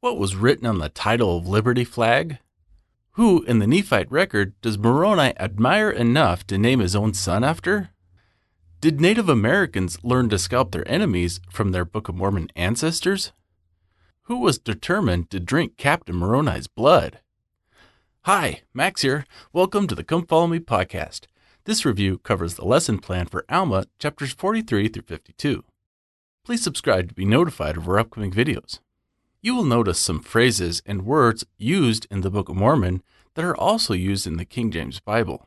What was written on the title of Liberty flag? Who in the Nephite record does Moroni admire enough to name his own son after? Did Native Americans learn to scalp their enemies from their Book of Mormon ancestors? Who was determined to drink Captain Moroni's blood? Hi, Max here. Welcome to the Come Follow Me podcast. This review covers the lesson plan for Alma, chapters 43 through 52. Please subscribe to be notified of our upcoming videos. You will notice some phrases and words used in the Book of Mormon that are also used in the King James Bible.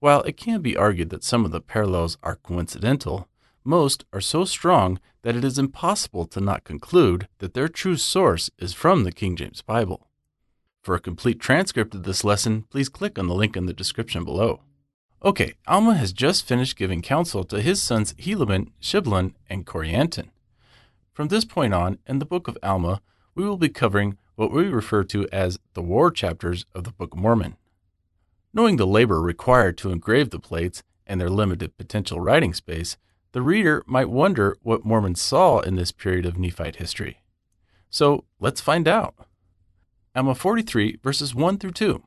While it can be argued that some of the parallels are coincidental, most are so strong that it is impossible to not conclude that their true source is from the King James Bible. For a complete transcript of this lesson, please click on the link in the description below. Okay, Alma has just finished giving counsel to his sons Helaman, Shiblon, and Corianton. From this point on, in the book of Alma, we will be covering what we refer to as the war chapters of the Book of Mormon. Knowing the labor required to engrave the plates and their limited potential writing space, the reader might wonder what Mormons saw in this period of Nephite history. So let's find out. Alma 43, verses 1 through 2.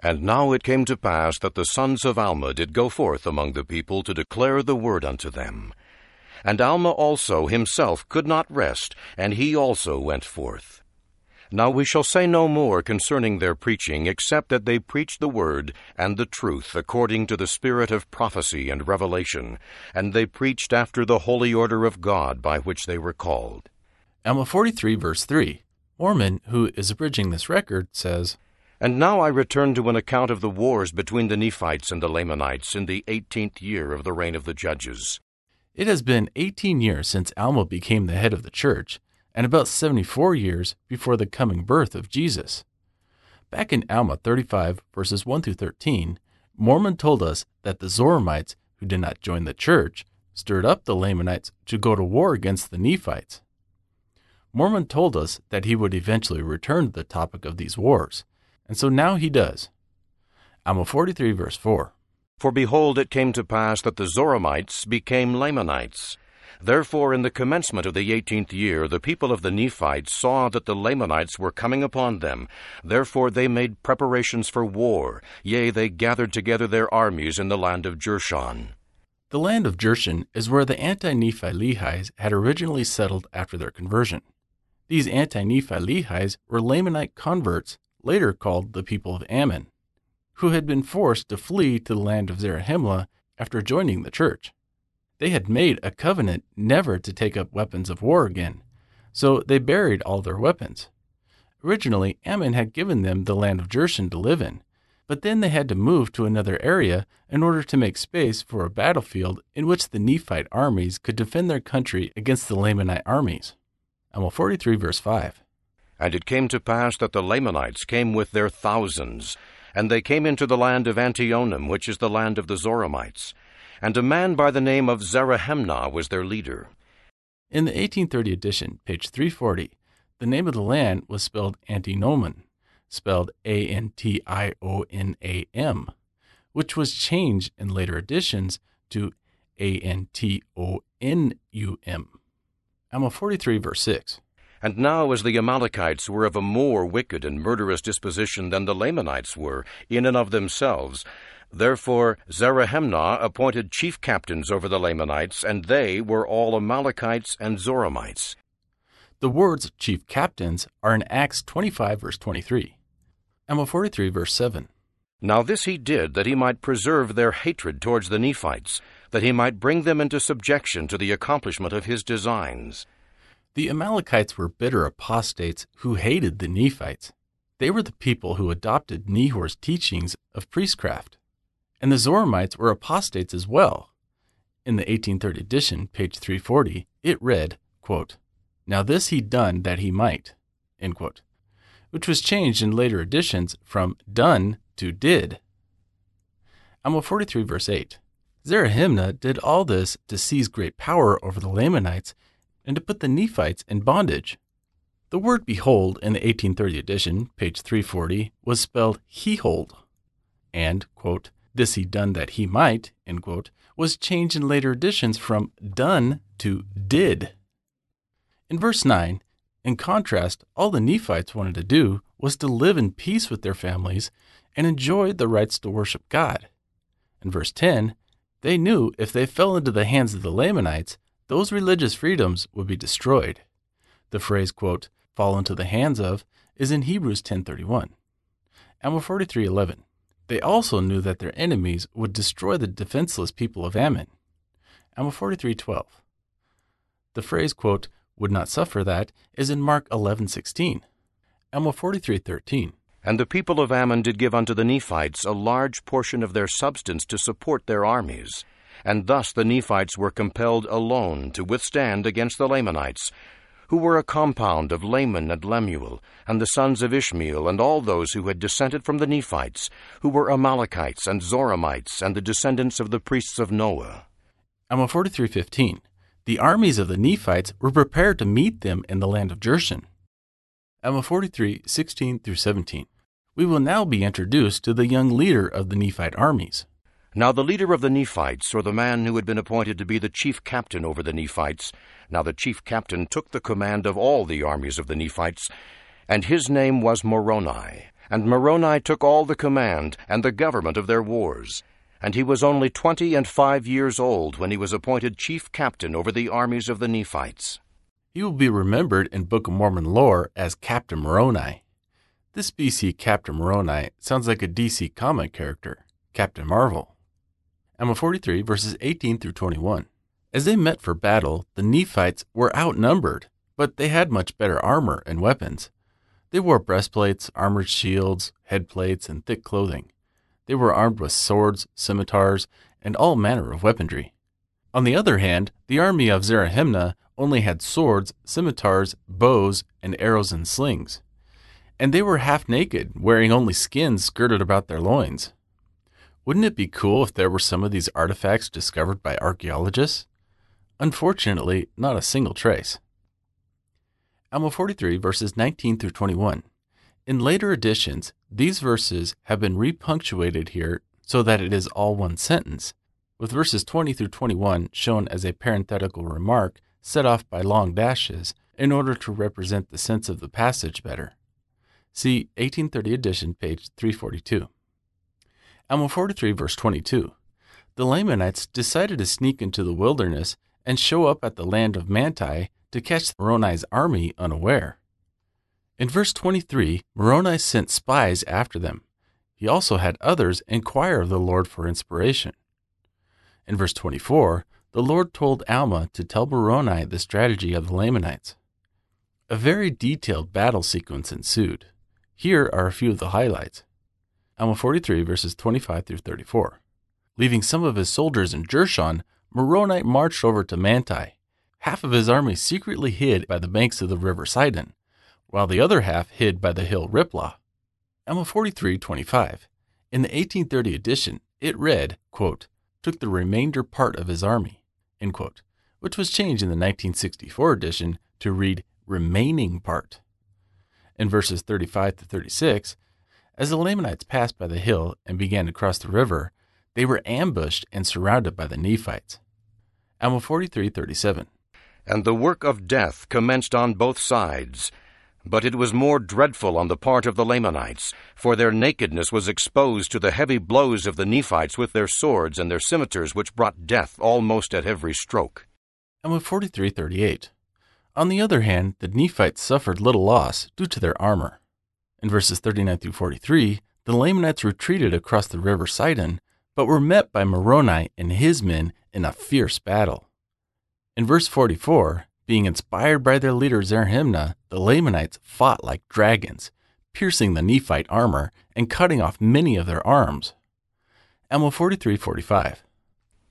And now it came to pass that the sons of Alma did go forth among the people to declare the word unto them. And Alma also himself could not rest, and he also went forth. Now we shall say no more concerning their preaching, except that they preached the word and the truth according to the spirit of prophecy and revelation, and they preached after the holy order of God by which they were called. Alma 43, verse 3. Mormon, who is abridging this record, says, And now I return to an account of the wars between the Nephites and the Lamanites in the eighteenth year of the reign of the judges. It has been 18 years since Alma became the head of the church, and about 74 years before the coming birth of Jesus. Back in Alma 35, verses 1 through 13, Mormon told us that the Zoramites, who did not join the church, stirred up the Lamanites to go to war against the Nephites. Mormon told us that he would eventually return to the topic of these wars, and so now he does. Alma 43, verse 4. For behold, it came to pass that the Zoramites became Lamanites. Therefore, in the commencement of the eighteenth year, the people of the Nephites saw that the Lamanites were coming upon them. Therefore, they made preparations for war. Yea, they gathered together their armies in the land of Jershon. The land of Jershon is where the anti Nephi Lehis had originally settled after their conversion. These anti Nephi Lehis were Lamanite converts, later called the people of Ammon, who had been forced to flee to the land of Zarahemla after joining the church. They had made a covenant never to take up weapons of war again, so they buried all their weapons. Originally, Ammon had given them the land of Jershon to live in, but then they had to move to another area in order to make space for a battlefield in which the Nephite armies could defend their country against the Lamanite armies. Alma 43, verse 5. And it came to pass that the Lamanites came with their thousands, and they came into the land of Antionum, which is the land of the Zoramites and a man by the name of Zerahemnah was their leader. In the 1830 edition, page 340, the name of the land was spelled Antionam, spelled A N T I O N A M, which was changed in later editions to A N T O N U M. Alma 43, verse 6. And now, as the Amalekites were of a more wicked and murderous disposition than the Lamanites were, in and of themselves, Therefore Zerahemnah appointed chief captains over the Lamanites, and they were all Amalekites and Zoramites. The words chief captains are in Acts 25, verse 23. Alma 43, verse 7. Now this he did that he might preserve their hatred towards the Nephites, that he might bring them into subjection to the accomplishment of his designs. The Amalekites were bitter apostates who hated the Nephites. They were the people who adopted Nehor's teachings of priestcraft. And the Zoramites were apostates as well. In the 1830 edition, page 340, it read, quote, Now this he done that he might, quote, which was changed in later editions from done to did. Alma 43, verse 8. Zerahemnah did all this to seize great power over the Lamanites and to put the Nephites in bondage. The word behold in the 1830 edition, page 340, was spelled hehold, and, quote, this he done that he might, quote, was changed in later editions from done to did. In verse 9, In contrast, all the Nephites wanted to do was to live in peace with their families and enjoy the rights to worship God. In verse 10, they knew if they fell into the hands of the Lamanites, those religious freedoms would be destroyed. The phrase, quote, fall into the hands of is in Hebrews 10:31. Alma 43:11. They also knew that their enemies would destroy the defenseless people of Ammon. Alma 43:12. The phrase, quote, would not suffer that is in Mark 11:16. Alma 43:13. And the people of Ammon did give unto the Nephites a large portion of their substance to support their armies. And thus the Nephites were compelled alone to withstand against the Lamanites, who were a compound of Laman and Lemuel, and the sons of Ishmael, and all those who had descended from the Nephites, who were Amalekites and Zoramites, and the descendants of the priests of Noah. Alma 43:15. The armies of the Nephites were prepared to meet them in the land of Jershon. Alma 43:16 through 17. We will now be introduced to the young leader of the Nephite armies. Now the leader of the Nephites, or the man who had been appointed to be the chief captain over the Nephites, now the chief captain took the command of all the armies of the Nephites, and his name was Moroni. And Moroni took all the command and the government of their wars. And he was only twenty and five years old when he was appointed chief captain over the armies of the Nephites. He will be remembered in Book of Mormon lore as Captain Moroni. This BC Captain Moroni sounds like a DC comic character, Captain Marvel. Alma 43, verses 18 through 21. As they met for battle, the Nephites were outnumbered, but they had much better armor and weapons. They wore breastplates, armored shields, headplates, and thick clothing. They were armed with swords, scimitars, and all manner of weaponry. On the other hand, the army of Zerahemnah only had swords, scimitars, bows, and arrows and slings and they were half naked, wearing only skins skirted about their loins. Wouldn't it be cool if there were some of these artifacts discovered by archaeologists? Unfortunately, not a single trace. Alma 43, verses 19 through 21. In later editions, these verses have been repunctuated here so that it is all one sentence, with verses 20 through 21 shown as a parenthetical remark set off by long dashes in order to represent the sense of the passage better. See 1830 edition, page 342. Alma 43, verse 22. The Lamanites decided to sneak into the wilderness and show up at the land of Manti to catch Moroni's army unaware. In verse 23, Moroni sent spies after them. He also had others inquire of the Lord for inspiration. In verse 24, the Lord told Alma to tell Moroni the strategy of the Lamanites. A very detailed battle sequence ensued. Here are a few of the highlights. Alma 43, verses 25 through 34. Leaving some of his soldiers in Jershon, Moroni marched over to Manti. Half of his army secretly hid by the banks of the river Sidon, while the other half hid by the hill Riplah. Alma 43, 25. In the 1830 edition, it read, quote, took the remainder part of his army, quote, which was changed in the 1964 edition to read remaining part in verses 35 to 36, as the Lamanites passed by the hill and began to cross the river, they were ambushed and surrounded by the Nephites. Alma 43:37. And the work of death commenced on both sides. But it was more dreadful on the part of the Lamanites, for their nakedness was exposed to the heavy blows of the Nephites with their swords and their scimitars, which brought death almost at every stroke. Alma 43:38. On the other hand, the Nephites suffered little loss due to their armor. In verses 39 through 43, the Lamanites retreated across the river Sidon, but were met by Moroni and his men in a fierce battle. In verse 44, being inspired by their leader Zerahemnah, the Lamanites fought like dragons, piercing the Nephite armor and cutting off many of their arms. Alma 43:45.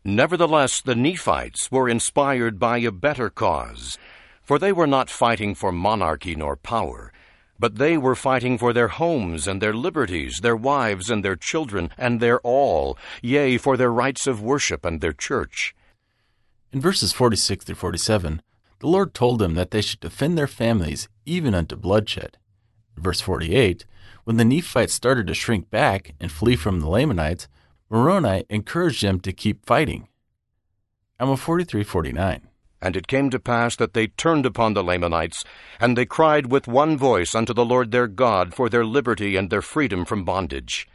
Nevertheless, the Nephites were inspired by a better cause for they were not fighting for monarchy nor power, but they were fighting for their homes and their liberties, their wives and their children, and their all, yea, for their rights of worship and their church. In verses 46 through 47, the Lord told them that they should defend their families even unto bloodshed. Verse 48, when the Nephites started to shrink back and flee from the Lamanites, Moroni encouraged them to keep fighting. Alma 43 49. And it came to pass that they turned upon the Lamanites, and they cried with one voice unto the Lord their God for their liberty and their freedom from bondage.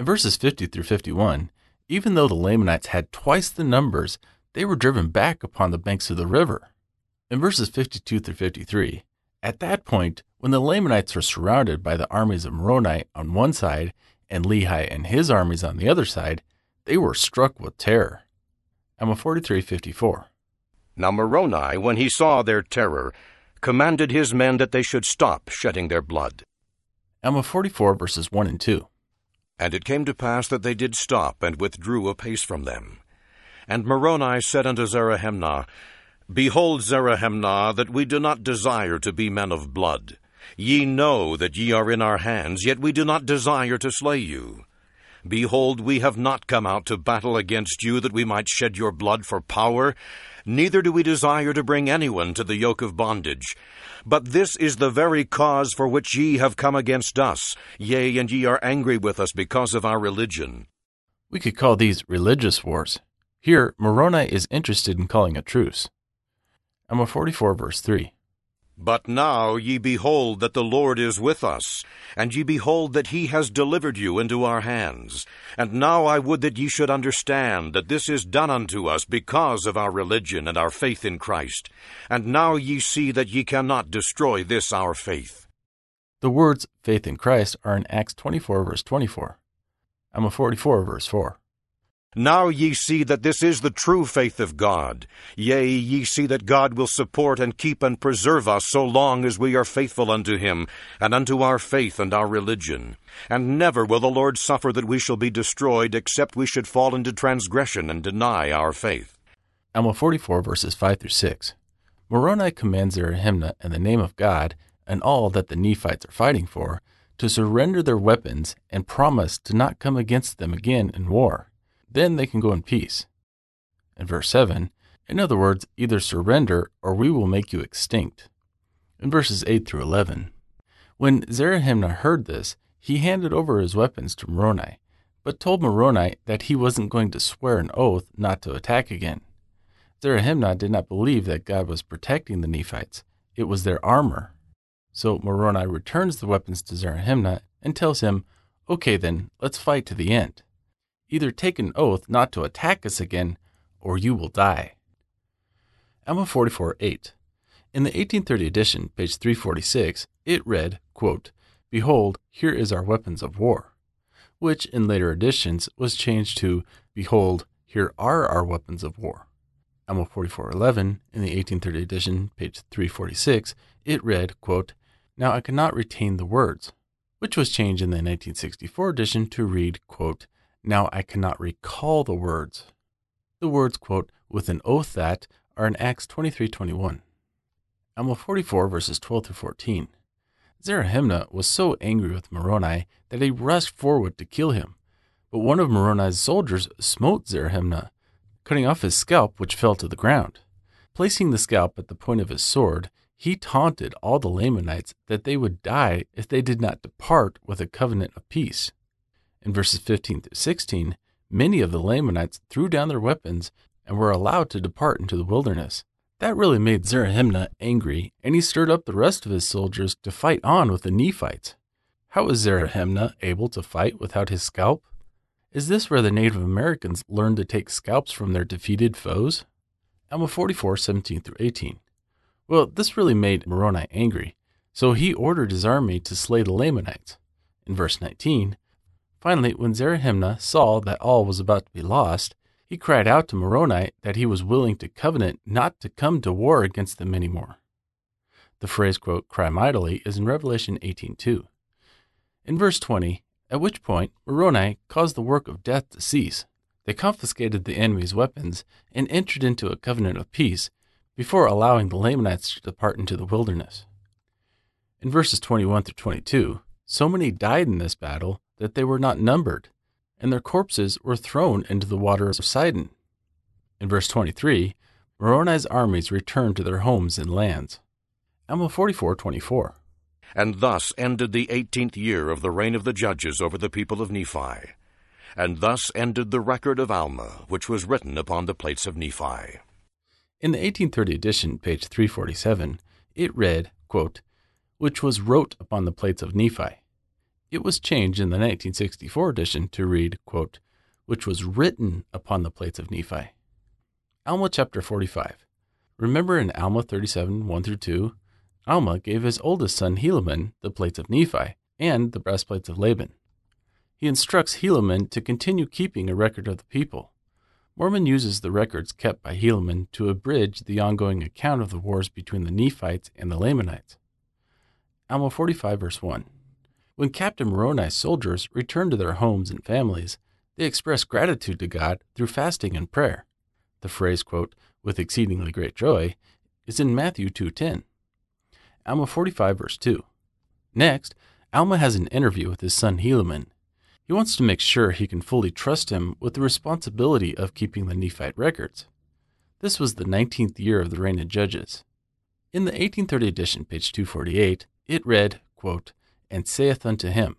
In verses 50 through 51, even though the Lamanites had twice the numbers, they were driven back upon the banks of the river. In verses 52 through 53, at that point, when the Lamanites were surrounded by the armies of Moroni on one side and Lehi and his armies on the other side, they were struck with terror. Alma 43:54. Now Moroni, when he saw their terror, commanded his men that they should stop shedding their blood. Alma 44 verses 1 and 2. And it came to pass that they did stop and withdrew a pace from them. And Moroni said unto Zerahemnah, Behold, Zerahemnah, that we do not desire to be men of blood. Ye know that ye are in our hands, yet we do not desire to slay you. Behold, we have not come out to battle against you that we might shed your blood for power, neither do we desire to bring anyone to the yoke of bondage. But this is the very cause for which ye have come against us, yea, and ye are angry with us because of our religion. We could call these religious wars. Here, Moroni is interested in calling a truce. Alma 44 verse 3. But now ye behold that the Lord is with us, and ye behold that he has delivered you into our hands. And now I would that ye should understand that this is done unto us because of our religion and our faith in Christ. And now ye see that ye cannot destroy this our faith. The words faith in Christ are in Acts 24 verse 24. Alma 44 verse 4. Now ye see that this is the true faith of God. Yea, ye see that God will support and keep and preserve us so long as we are faithful unto him, and unto our faith and our religion. And never will the Lord suffer that we shall be destroyed, except we should fall into transgression and deny our faith. Alma 44 verses 5 through 6. Moroni commands their Zerahemnah in the name of God and all that the Nephites are fighting for to surrender their weapons and promise to not come against them again in war. Then they can go in peace. In verse 7, in other words, either surrender or we will make you extinct. In verses 8 through 11, when Zerahemnah heard this, he handed over his weapons to Moroni, but told Moroni that he wasn't going to swear an oath not to attack again. Zerahemnah did not believe that God was protecting the Nephites, it was their armor. So Moroni returns the weapons to Zerahemnah and tells him, Okay, then, let's fight to the end. Either take an oath not to attack us again, or you will die. Alma 44 8. In the 1830 edition, page 346, it read, quote, Behold, here is our weapons of war, which in later editions was changed to, Behold, here are our weapons of war. Alma 4411, in the 1830 edition, page 346, it read, quote, Now I cannot retain the words, which was changed in the 1964 edition to read, quote, Now I cannot recall the words. The words, quote, with an oath that are in Acts 23:21. Alma 44 verses 12 through 14. Zerahemnah was so angry with Moroni that he rushed forward to kill him. But one of Moroni's soldiers smote Zerahemnah, cutting off his scalp, which fell to the ground. Placing the scalp at the point of his sword, he taunted all the Lamanites that they would die if they did not depart with a covenant of peace. In verses 15 through 16, many of the Lamanites threw down their weapons and were allowed to depart into the wilderness. That really made Zerahemnah angry, and he stirred up the rest of his soldiers to fight on with the Nephites. How was Zerahemnah able to fight without his scalp? Is this where the Native Americans learned to take scalps from their defeated foes? Alma 44, 17 through 18. Well, this really made Moroni angry, so he ordered his army to slay the Lamanites. In verse 19, finally, when Zerahemnah saw that all was about to be lost, he cried out to Moroni that he was willing to covenant not to come to war against them any more. The phrase, quote, cry mightily is in Revelation 18.2. In verse 20, at which point Moroni caused the work of death to cease. They confiscated the enemy's weapons and entered into a covenant of peace before allowing the Lamanites to depart into the wilderness. In verses 21 through 22, so many died in this battle that they were not numbered and their corpses were thrown into the waters of Sidon. In verse 23, Moroni's armies returned to their homes and lands. Alma 44:24. And thus ended the eighteenth year of the reign of the judges over the people of Nephi. And thus ended the record of Alma, which was written upon the plates of Nephi. In the 1830 edition, page 347, it read, quote, which was wrote upon the plates of Nephi. It was changed in the 1964 edition to read, quote, which was written upon the plates of Nephi. Alma chapter 45. Remember in Alma 37, 1 through 2, Alma gave his oldest son Helaman the plates of Nephi and the breastplates of Laban. He instructs Helaman to continue keeping a record of the people. Mormon uses the records kept by Helaman to abridge the ongoing account of the wars between the Nephites and the Lamanites. Alma 45, verse 1. When Captain Moroni's soldiers returned to their homes and families, they expressed gratitude to God through fasting and prayer. The phrase, quote, with exceedingly great joy, is in Matthew 2.10. Alma 45, verse 2. Next, Alma has an interview with his son Helaman. He wants to make sure he can fully trust him with the responsibility of keeping the Nephite records. This was the 19th year of the reign of Judges. In the 1830 edition, page 248, it read, quote, and saith unto him,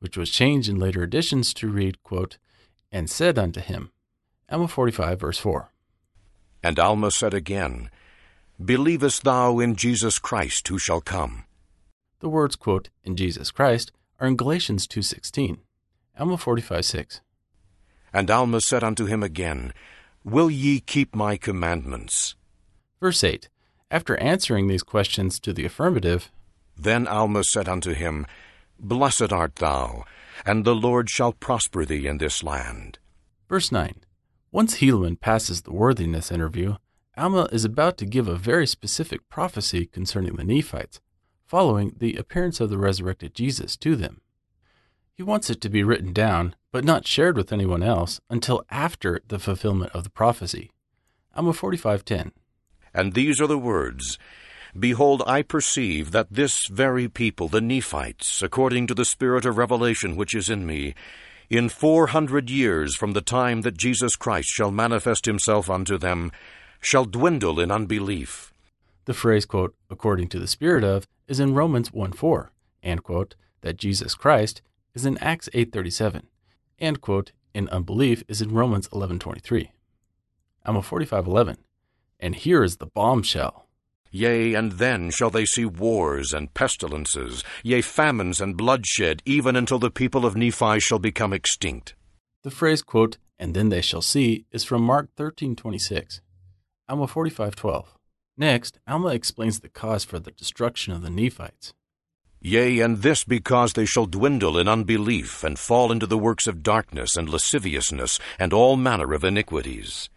which was changed in later editions to read, quote, and said unto him. Alma 45, verse 4. And Alma said again, Believest thou in Jesus Christ who shall come? The words, quote, in Jesus Christ are in Galatians 2.16. Alma 45, 6. And Alma said unto him again, Will ye keep my commandments? Verse 8. After answering these questions to the affirmative, Then Alma said unto him, Blessed art thou, and the Lord shall prosper thee in this land. Verse 9. Once Helaman passes the worthiness interview, Alma is about to give a very specific prophecy concerning the Nephites, following the appearance of the resurrected Jesus to them. He wants it to be written down, but not shared with anyone else until after the fulfillment of the prophecy. Alma 45:10. And these are the words Behold, I perceive that this very people, the Nephites, according to the spirit of revelation which is in me, in four hundred years from the time that Jesus Christ shall manifest himself unto them, shall dwindle in unbelief. The phrase, quote, according to the spirit of, is in Romans 1 4, and, quote, that Jesus Christ is in Acts 8.37, and, quote, in unbelief is in Romans 11.23. Alma 45.11, and here is the bombshell. Yea, and then shall they see wars and pestilences, yea, famines and bloodshed, even until the people of Nephi shall become extinct. The phrase, quote, and then they shall see, is from Mark 13.26, Alma 45.12. Next, Alma explains the cause for the destruction of the Nephites. Yea, and this because they shall dwindle in unbelief, and fall into the works of darkness and lasciviousness, and all manner of iniquities.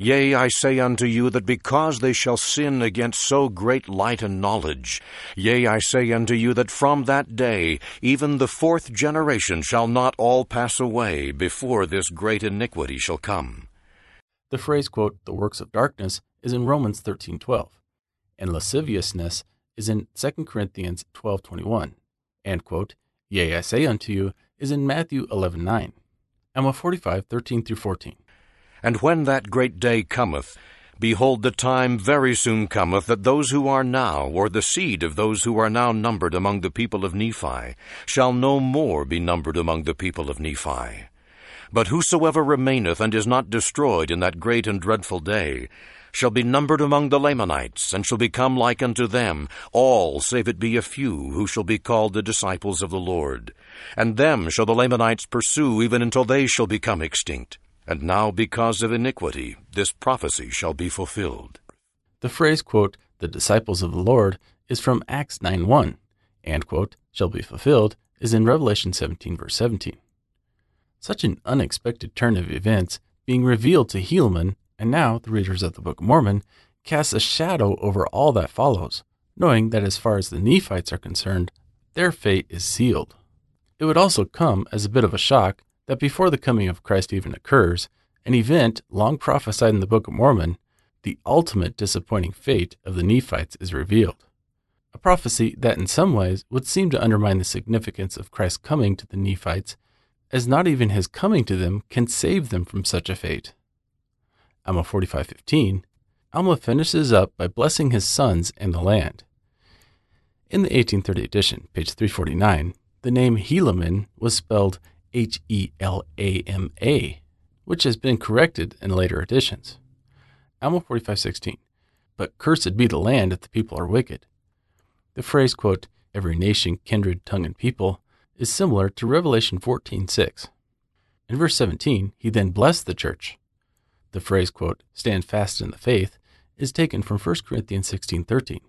Yea, I say unto you that because they shall sin against so great light and knowledge, yea, I say unto you that from that day even the fourth generation shall not all pass away before this great iniquity shall come. The phrase, quote, the works of darkness is in Romans 13:12, and lasciviousness is in 2 Corinthians 12:21, and quote, Yea, I say unto you is in Matthew 11:9. Alma 45:13 through 14. And when that great day cometh, behold, the time very soon cometh that those who are now, or the seed of those who are now numbered among the people of Nephi, shall no more be numbered among the people of Nephi. But whosoever remaineth and is not destroyed in that great and dreadful day, shall be numbered among the Lamanites, and shall become like unto them, all save it be a few, who shall be called the disciples of the Lord. And them shall the Lamanites pursue even until they shall become extinct. And now, because of iniquity, this prophecy shall be fulfilled. The phrase, quote, the disciples of the Lord is from Acts 9 1, and, quote, shall be fulfilled is in Revelation 17, verse 17. Such an unexpected turn of events being revealed to Helaman, and now the readers of the Book of Mormon, casts a shadow over all that follows, knowing that as far as the Nephites are concerned, their fate is sealed. It would also come as a bit of a shock that before the coming of Christ even occurs, an event long prophesied in the Book of Mormon, the ultimate disappointing fate of the Nephites is revealed. A prophecy that in some ways would seem to undermine the significance of Christ's coming to the Nephites, as not even his coming to them can save them from such a fate. Alma 45:15, Alma finishes up by blessing his sons and the land. In the 1830 edition, page 349, the name Helaman was spelled H E L A M A, which has been corrected in later editions. Alma 45:16. But cursed be the land if the people are wicked. The phrase, quote, every nation, kindred, tongue, and people, is similar to Revelation 14:6. In verse 17, he then blessed the church. The phrase, quote, stand fast in the faith, is taken from 1 Corinthians 16:13.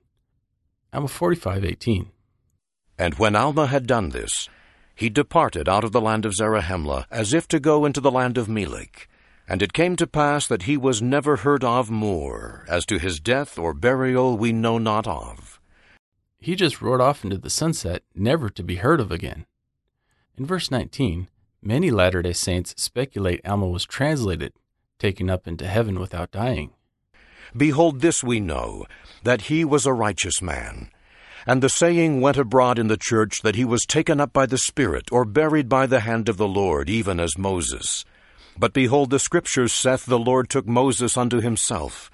Alma 45:18. And when Alma had done this, he departed out of the land of Zarahemla, as if to go into the land of Melek. And it came to pass that he was never heard of more. As to his death or burial, we know not of. He just rode off into the sunset, never to be heard of again. In verse 19, many Latter day Saints speculate Alma was translated, taken up into heaven without dying. Behold, this we know, that he was a righteous man. And the saying went abroad in the church that he was taken up by the Spirit, or buried by the hand of the Lord, even as Moses. But behold, the Scriptures saith the Lord took Moses unto himself.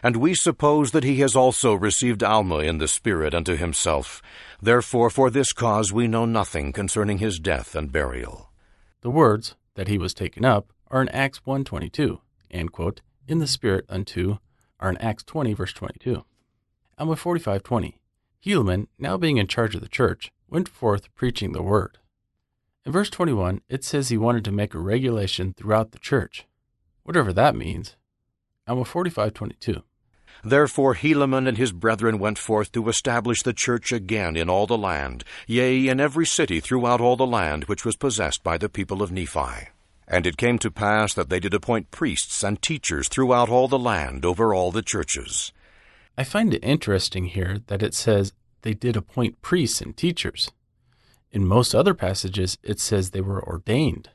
And we suppose that he has also received Alma in the Spirit unto himself. Therefore, for this cause we know nothing concerning his death and burial. The words that he was taken up are in Acts 1.22, and quote, in the Spirit unto are in Acts 20, verse 22. Alma 45.20, Helaman, now being in charge of the church, went forth preaching the word. In verse 21, it says he wanted to make a regulation throughout the church, whatever that means. Alma 45:22. Therefore Helaman and his brethren went forth to establish the church again in all the land, yea, in every city throughout all the land which was possessed by the people of Nephi. And it came to pass that they did appoint priests and teachers throughout all the land over all the churches. I find it interesting here that it says they did appoint priests and teachers. In most other passages, it says they were ordained.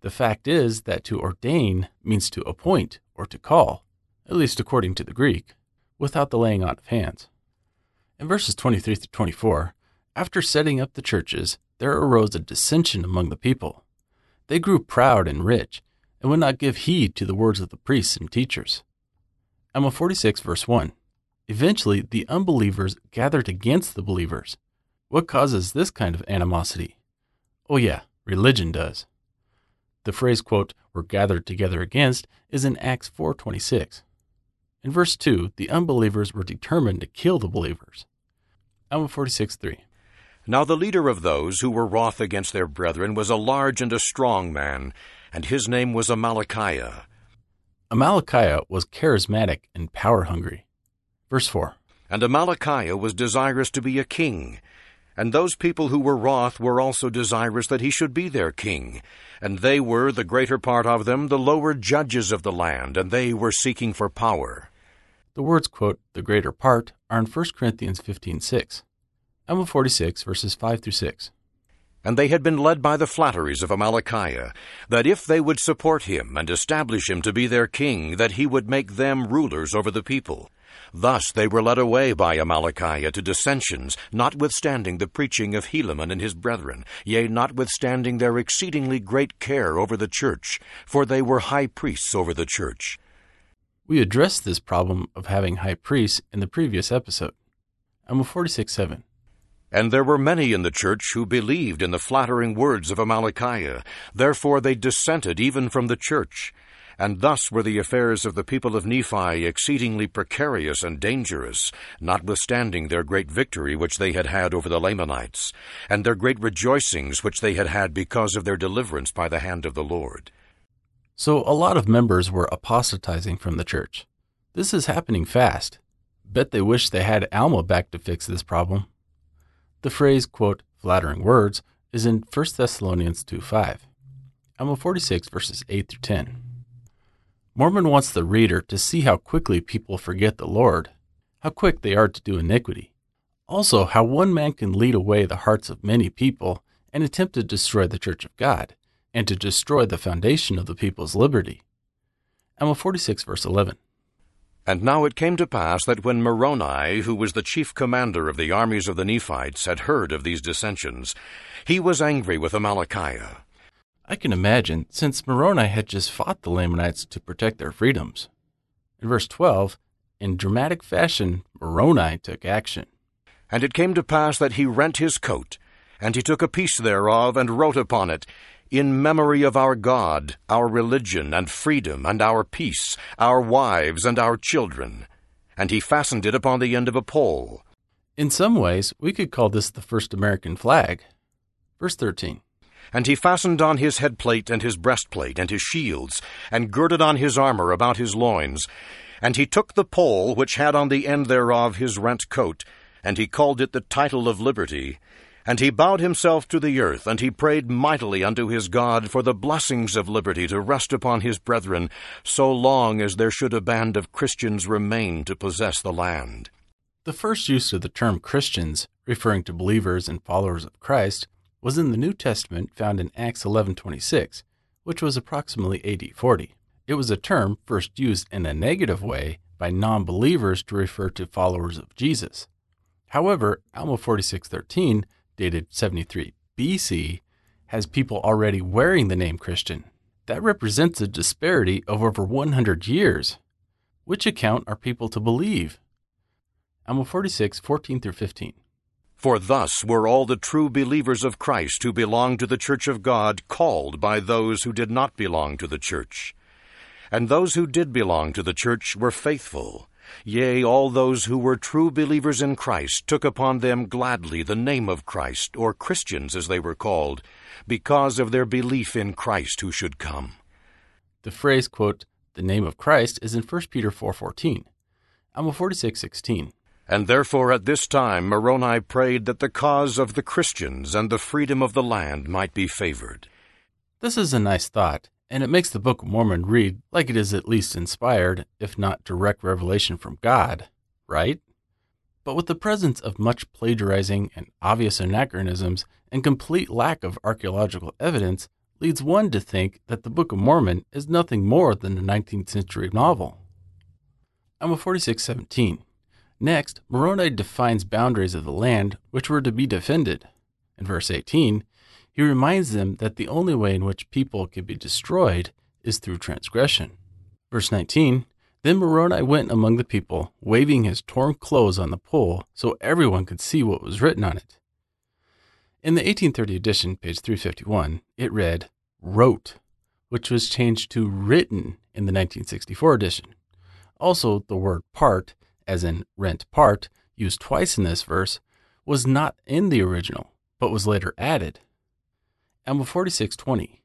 The fact is that to ordain means to appoint or to call, at least according to the Greek, without the laying on of hands. In verses 23 through 24, after setting up the churches, there arose a dissension among the people. They grew proud and rich, and would not give heed to the words of the priests and teachers. Alma 46, verse 1. Eventually, the unbelievers gathered against the believers what causes this kind of animosity? Oh, yeah, religion does. The phrase, quote, were gathered together against is in Acts 4.26. In verse 2, the unbelievers were determined to kill the believers. Alma 46.3. Now the leader of those who were wroth against their brethren was a large and a strong man, and his name was Amalickiah. Amalickiah was charismatic and power hungry. Verse 4. And Amalickiah was desirous to be a king, and those people who were wroth were also desirous that he should be their king. And they were, the greater part of them, the lower judges of the land, and they were seeking for power. The words, quote, the greater part, are in 1 Corinthians 15.6. Alma 46, verses 5 through 6. And they had been led by the flatteries of Amalickiah, that if they would support him and establish him to be their king, that he would make them rulers over the people. Thus they were led away by Amalickiah to dissensions, notwithstanding the preaching of Helaman and his brethren, yea, notwithstanding their exceedingly great care over the church, for they were high priests over the church. We addressed this problem of having high priests in the previous episode. Alma 46 7. And there were many in the church who believed in the flattering words of Amalickiah. Therefore they dissented even from the church. And thus were the affairs of the people of Nephi exceedingly precarious and dangerous, notwithstanding their great victory which they had had over the Lamanites, and their great rejoicings which they had had because of their deliverance by the hand of the Lord. So a lot of members were apostatizing from the church. This is happening fast. Bet they wish they had Alma back to fix this problem. The phrase, quote, flattering words, is in 1 Thessalonians 2 5. Alma 46, verses 8 through 10. Mormon wants the reader to see how quickly people forget the Lord, how quick they are to do iniquity. Also, how one man can lead away the hearts of many people and attempt to destroy the Church of God, and to destroy the foundation of the people's liberty. Alma 46, verse 11. And now it came to pass that when Moroni, who was the chief commander of the armies of the Nephites, had heard of these dissensions, he was angry with Amalickiah I can imagine, since Moroni had just fought the Lamanites to protect their freedoms. In verse 12, in dramatic fashion, Moroni took action. And it came to pass that he rent his coat, and he took a piece thereof, and wrote upon it, in memory of our God, our religion and freedom and our peace, our wives and our children. And he fastened it upon the end of a pole. In some ways, we could call this the first American flag. Verse 13. And he fastened on his headplate and his breastplate and his shields, and girded on his armor about his loins. And he took the pole which had on the end thereof his rent coat, and he called it the title of liberty. And he bowed himself to the earth, and he prayed mightily unto his God for the blessings of liberty to rest upon his brethren, so long as there should a band of Christians remain to possess the land. The first use of the term Christians, referring to believers and followers of Christ, was in the New Testament found in Acts 11:26, which was approximately AD 40. It was a term first used in a negative way by non-believers to refer to followers of Jesus. However, Alma 4613, dated 73 BC, has people already wearing the name Christian. That represents a disparity of over 100 years. Which account are people to believe? Alma 46, 14 through 15. For thus were all the true believers of Christ who belonged to the church of God called by those who did not belong to the church. And those who did belong to the church were faithful. Yea, all those who were true believers in Christ took upon them gladly the name of Christ, or Christians as they were called, because of their belief in Christ who should come. The phrase, quote, the name of Christ is in 1 Peter 4.14. Alma 46.16. And therefore at this time Moroni prayed that the cause of the Christians and the freedom of the land might be favored. This is a nice thought, and it makes the Book of Mormon read like it is at least inspired, if not direct revelation from God, right? But with the presence of much plagiarizing and obvious anachronisms and complete lack of archaeological evidence, leads one to think that the Book of Mormon is nothing more than a 19th century novel. Alma 4617. Next, Moroni defines boundaries of the land which were to be defended. In verse 18, he reminds them that the only way in which people can be destroyed is through transgression. Verse 19, then Moroni went among the people, waving his torn clothes on the pole so everyone could see what was written on it. In the 1830 edition, page 351, it read, wrote, which was changed to written in the 1964 edition. Also, the word part as in rent part, used twice in this verse, was not in the original, but was later added. Alma 46:20.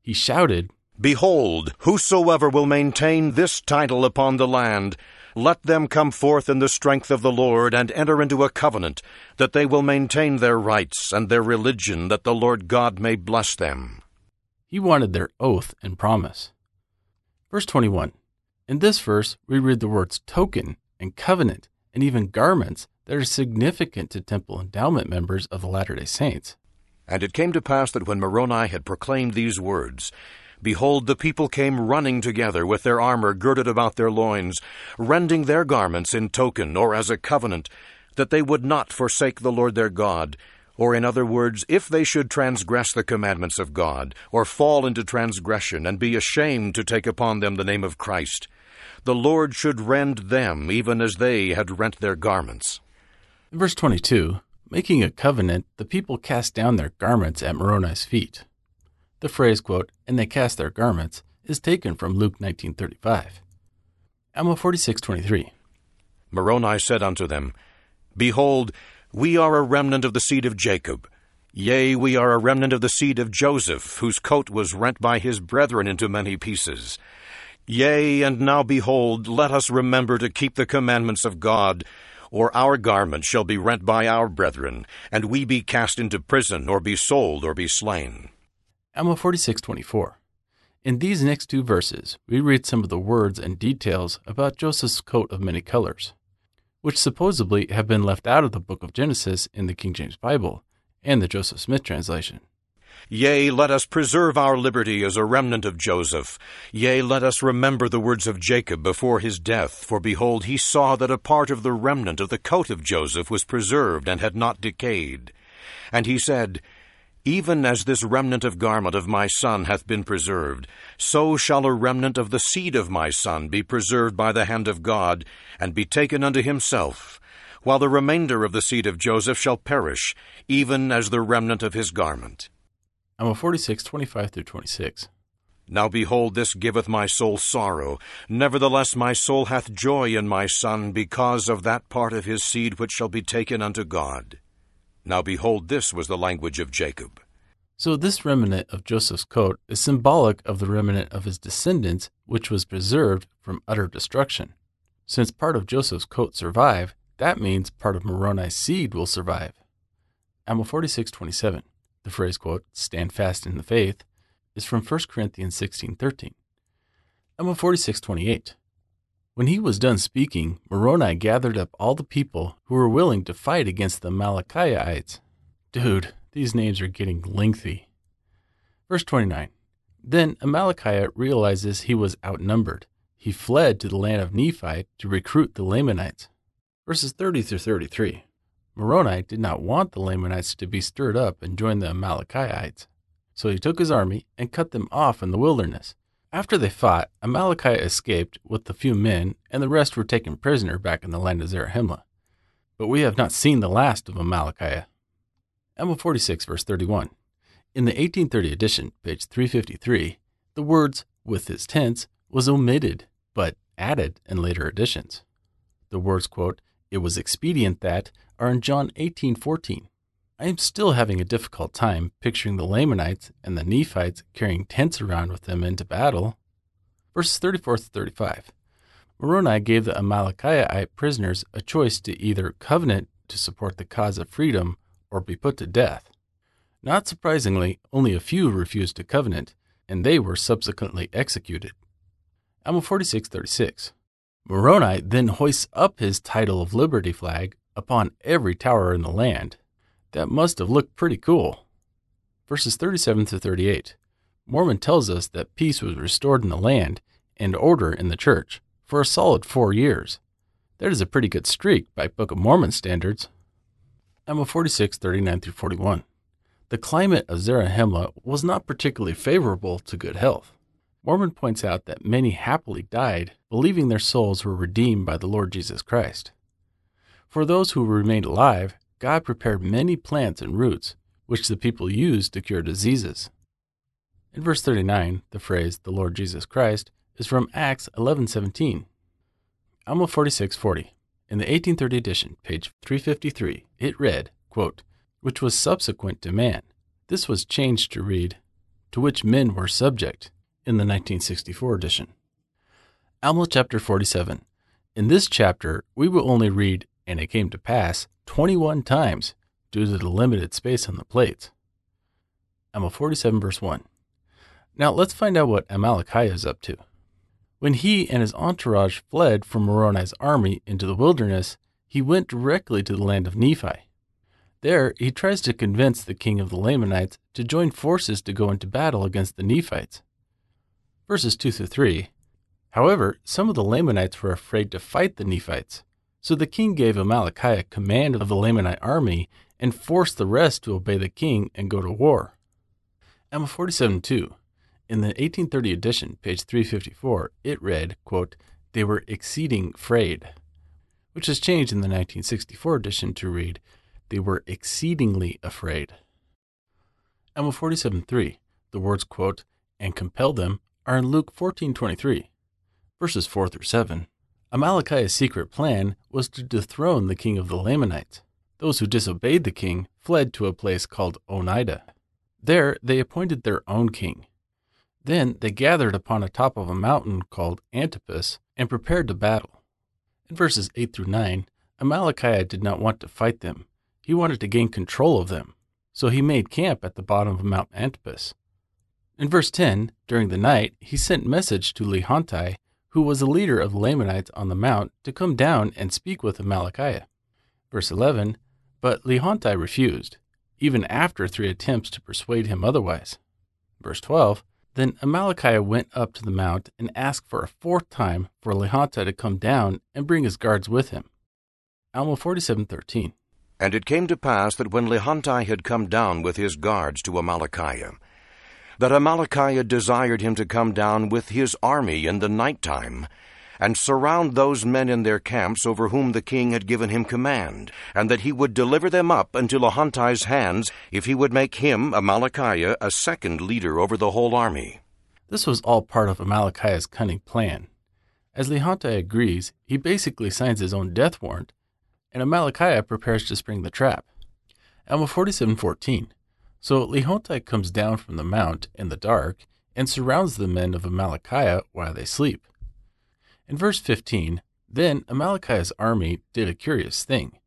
He shouted, Behold, whosoever will maintain this title upon the land, let them come forth in the strength of the Lord and enter into a covenant, that they will maintain their rights and their religion, that the Lord God may bless them. He wanted their oath and promise. Verse 21. In this verse, we read the words token and covenant and even garments that are significant to temple endowment members of the Latter day Saints. And it came to pass that when Moroni had proclaimed these words, behold, the people came running together with their armor girded about their loins, rending their garments in token or as a covenant, that they would not forsake the Lord their God, or in other words, if they should transgress the commandments of God, or fall into transgression, and be ashamed to take upon them the name of Christ, the Lord should rend them even as they had rent their garments. Verse 22, making a covenant, the people cast down their garments at Moroni's feet. The phrase, quote, and they cast their garments, is taken from Luke 19.35. Alma 46.23. Moroni said unto them, Behold, we are a remnant of the seed of Jacob. Yea, we are a remnant of the seed of Joseph, whose coat was rent by his brethren into many pieces. Yea, and now behold, let us remember to keep the commandments of God, or our garment shall be rent by our brethren, and we be cast into prison, or be sold, or be slain. Alma 46:24. In these next two verses, we read some of the words and details about Joseph's coat of many colors, which supposedly have been left out of the book of Genesis in the King James Bible and the Joseph Smith translation. Yea, let us preserve our liberty as a remnant of Joseph. Yea, let us remember the words of Jacob before his death, for behold, he saw that a part of the remnant of the coat of Joseph was preserved and had not decayed. And he said, Even as this remnant of garment of my son hath been preserved, so shall a remnant of the seed of my son be preserved by the hand of God, and be taken unto himself, while the remainder of the seed of Joseph shall perish, even as the remnant of his garment. Alma 46, 25 through 26. Now behold, this giveth my soul sorrow. Nevertheless, my soul hath joy in my son, because of that part of his seed which shall be taken unto God. Now behold, this was the language of Jacob. So, this remnant of Joseph's coat is symbolic of the remnant of his descendants, which was preserved from utter destruction. Since part of Joseph's coat survived, that means part of Moroni's seed will survive. Alma 46:27. The phrase quote, "stand fast in the faith" is from 1 Corinthians 16:13. Alma 46:28. When he was done speaking, Moroni gathered up all the people who were willing to fight against the Amalickiahites. Dude, these names are getting lengthy. Verse 29. Then Amalickiah realizes he was outnumbered. He fled to the land of Nephi to recruit the Lamanites. Verses 30 through 33. Moroni did not want the Lamanites to be stirred up and join the Amalickiahites. So he took his army and cut them off in the wilderness. After they fought, Amalickiah escaped with a few men, and the rest were taken prisoner back in the land of Zarahemla. But we have not seen the last of Amalickiah. Alma 46, verse 31. In the 1830 edition, page 353, the words, with his tents, was omitted, but added in later editions. The words, quote, it was expedient that, are in John 18:14. I am still having a difficult time picturing the Lamanites and the Nephites carrying tents around with them into battle. Verses 34 to 35. Moroni gave the Amalickiah prisoners a choice to either covenant to support the cause of freedom or be put to death. Not surprisingly, only a few refused to covenant, and they were subsequently executed. Alma 46:36. Moroni then hoists up his title of liberty flag upon every tower in the land that must have looked pretty cool. Verses 37 to 38. Mormon tells us that peace was restored in the land and order in the church for a solid four years. That is a pretty good streak by Book of Mormon standards. Alma 46, 39 through 41. The climate of Zarahemla was not particularly favorable to good health. Mormon points out that many happily died, believing their souls were redeemed by the Lord Jesus Christ. For those who remained alive, God prepared many plants and roots, which the people used to cure diseases. In verse 39, the phrase "the Lord Jesus Christ" is from Acts 11:17. Alma 46:40. In the 1830 edition, page 353, it read, quote, "which was subsequent to man." This was changed to read, "to which men were subject" in the 1964 edition. Alma chapter 47. In this chapter, we will only read, and it came to pass, 21 times due to the limited space on the plates. Alma 47, verse 1. Now let's find out what Amalickiah is up to. When he and his entourage fled from Moroni's army into the wilderness, he went directly to the land of Nephi. There, he tries to convince the king of the Lamanites to join forces to go into battle against the Nephites. Verses 2 through 3. However, some of the Lamanites were afraid to fight the Nephites, so the king gave Amalickiah command of the Lamanite army and forced the rest to obey the king and go to war. Alma 47 2. In the 1830 edition, page 354, it read, quote, They were exceeding afraid, which has changed in the 1964 edition to read, They were exceedingly afraid. Alma 47 3. The words, quote, and compel them are in Luke 14:23, verses 4 through 7. Amalickiah's secret plan was to dethrone the king of the Lamanites. Those who disobeyed the king fled to a place called Onidah. There they appointed their own king. Then they gathered upon a top of a mountain called Antipas and prepared to battle. In verses 8 through 9, Amalickiah did not want to fight them. He wanted to gain control of them. So he made camp at the bottom of Mount Antipas. In verse 10, during the night, he sent message to Lehonti who was the leader of the Lamanites on the mount, to come down and speak with Amalickiah. Verse 11 But Lehonti refused, even after three attempts to persuade him otherwise. Verse 12 Then Amalickiah went up to the mount and asked for a fourth time for Lehonti to come down and bring his guards with him. Alma 47:13. And it came to pass that when Lehonti had come down with his guards to Amalickiah, that Amalickiah desired him to come down with his army in the night time, and surround those men in their camps over whom the king had given him command, and that he would deliver them up into Lehonti's hands if he would make him, Amalickiah, a second leader over the whole army. This was all part of Amalickiah's cunning plan. As Lehonti agrees, he basically signs his own death warrant, and Amalickiah prepares to spring the trap. Alma 47:14. So Lehonti comes down from the mount in the dark and surrounds the men of Amalickiah while they sleep. In verse 15, then Amalickiah's army did a curious thing.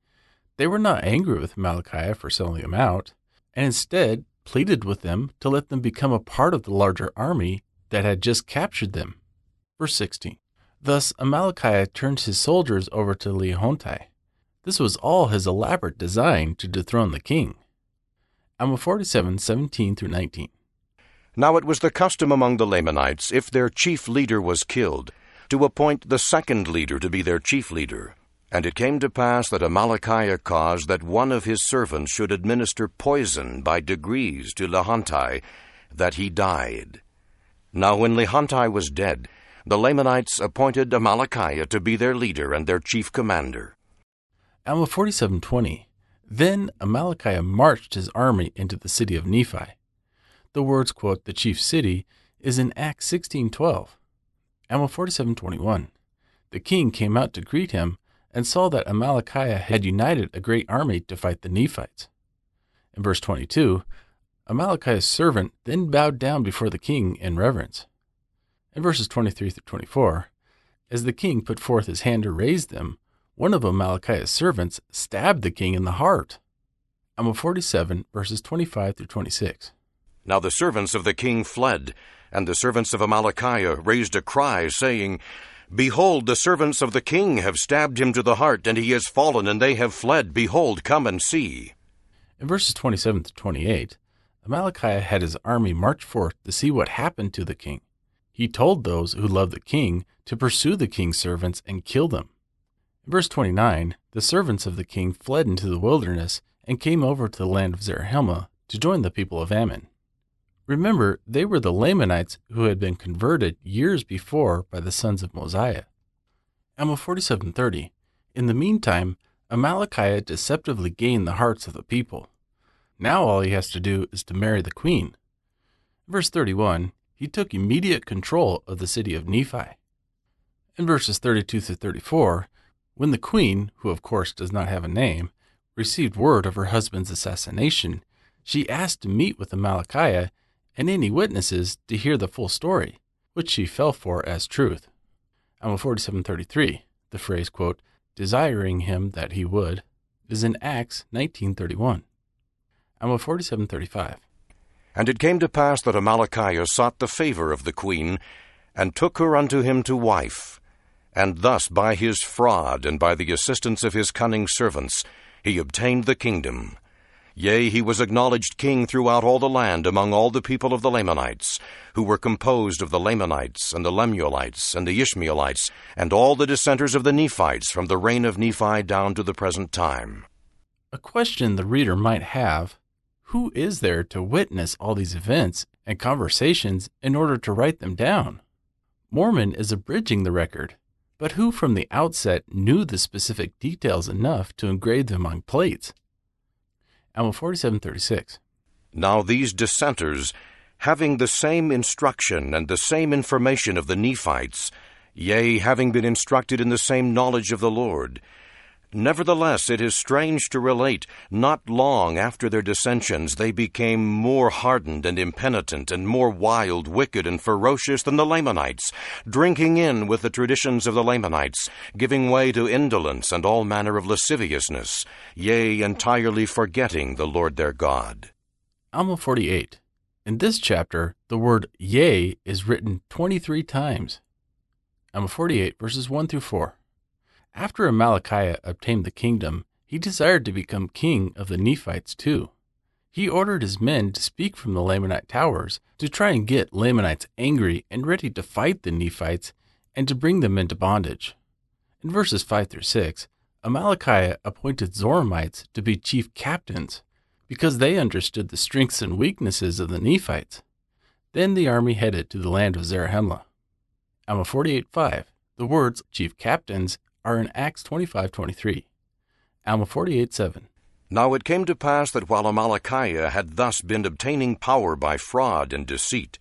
They were not angry with Amalickiah for selling them out, and instead pleaded with them to let them become a part of the larger army that had just captured them. Verse 16. Thus Amalickiah turned his soldiers over to Lehonti. This was all his elaborate design to dethrone the king. Alma 47, 17 through 19. Now it was the custom among the Lamanites, if their chief leader was killed, to appoint the second leader to be their chief leader. And it came to pass that Amalickiah caused that one of his servants should administer poison by degrees to Lehonti, that he died. Now when Lehonti was dead, the Lamanites appointed Amalickiah to be their leader and their chief commander. Alma 47:20. Then Amalickiah marched his army into the city of Nephi. The words quote the chief city is in Acts 16:12. Alma 47:21. The king came out to greet him and saw that Amalickiah had united a great army to fight the Nephites. In verse 22, Amalickiah's servant then bowed down before the king in reverence. In verses 23 through 24, as the king put forth his hand to raise them, one of Amalickiah's servants stabbed the king in the heart. Alma 47, verses 25 through 26. Now the servants of the king fled, and the servants of Amalickiah raised a cry, saying, Behold, the servants of the king have stabbed him to the heart, and he has fallen, and they have fled. Behold, come and see. In verses 27 to 28, Amalickiah had his army march forth to see what happened to the king. He told those who loved the king to pursue the king's servants and kill them. In verse 29, the servants of the king fled into the wilderness and came over to the land of Zarahemla to join the people of Ammon. Remember, they were the Lamanites who had been converted years before by the sons of Mosiah. Alma 47:30. In the meantime, Amalickiah deceptively gained the hearts of the people. Now all he has to do is to marry the queen. Verse 31, he took immediate control of the city of Nephi. In verses 32 through 34, when the queen, who of course does not have a name, received word of her husband's assassination, she asked to meet with Amalickiah and any witnesses to hear the full story, which she fell for as truth. Alma 47:33, the phrase quote, desiring him that he would, is in Acts 19:31. Alma 47:35. And it came to pass that Amalickiah sought the favor of the queen, and took her unto him to wife. And thus by his fraud and by the assistance of his cunning servants he obtained the kingdom. Yea, he was acknowledged king throughout all the land among all the people of the Lamanites, who were composed of the Lamanites and the Lemuelites and the Ishmaelites, and all the dissenters of the Nephites from the reign of Nephi down to the present time. A question the reader might have Who is there to witness all these events and conversations in order to write them down? Mormon is abridging the record, but who from the outset knew the specific details enough to engrave them on plates? Alma 4736. Now these dissenters, having the same instruction and the same information of the Nephites, yea, having been instructed in the same knowledge of the Lord, Nevertheless, it is strange to relate, not long after their dissensions, they became more hardened and impenitent, and more wild, wicked, and ferocious than the Lamanites, drinking in with the traditions of the Lamanites, giving way to indolence and all manner of lasciviousness, yea, entirely forgetting the Lord their God. Alma 48. In this chapter, the word yea is written 23 times. Alma 48, verses 1 through 4. After Amalickiah obtained the kingdom, he desired to become king of the Nephites too. He ordered his men to speak from the Lamanite towers to try and get Lamanites angry and ready to fight the Nephites and to bring them into bondage. In verses 5 through 6, Amalickiah appointed Zoramites to be chief captains because they understood the strengths and weaknesses of the Nephites. Then the army headed to the land of Zarahemla. Alma 48 5. The words chief captains are in Acts 25:23. Alma 48:7. Now it came to pass that while Amalickiah had thus been obtaining power by fraud and deceit,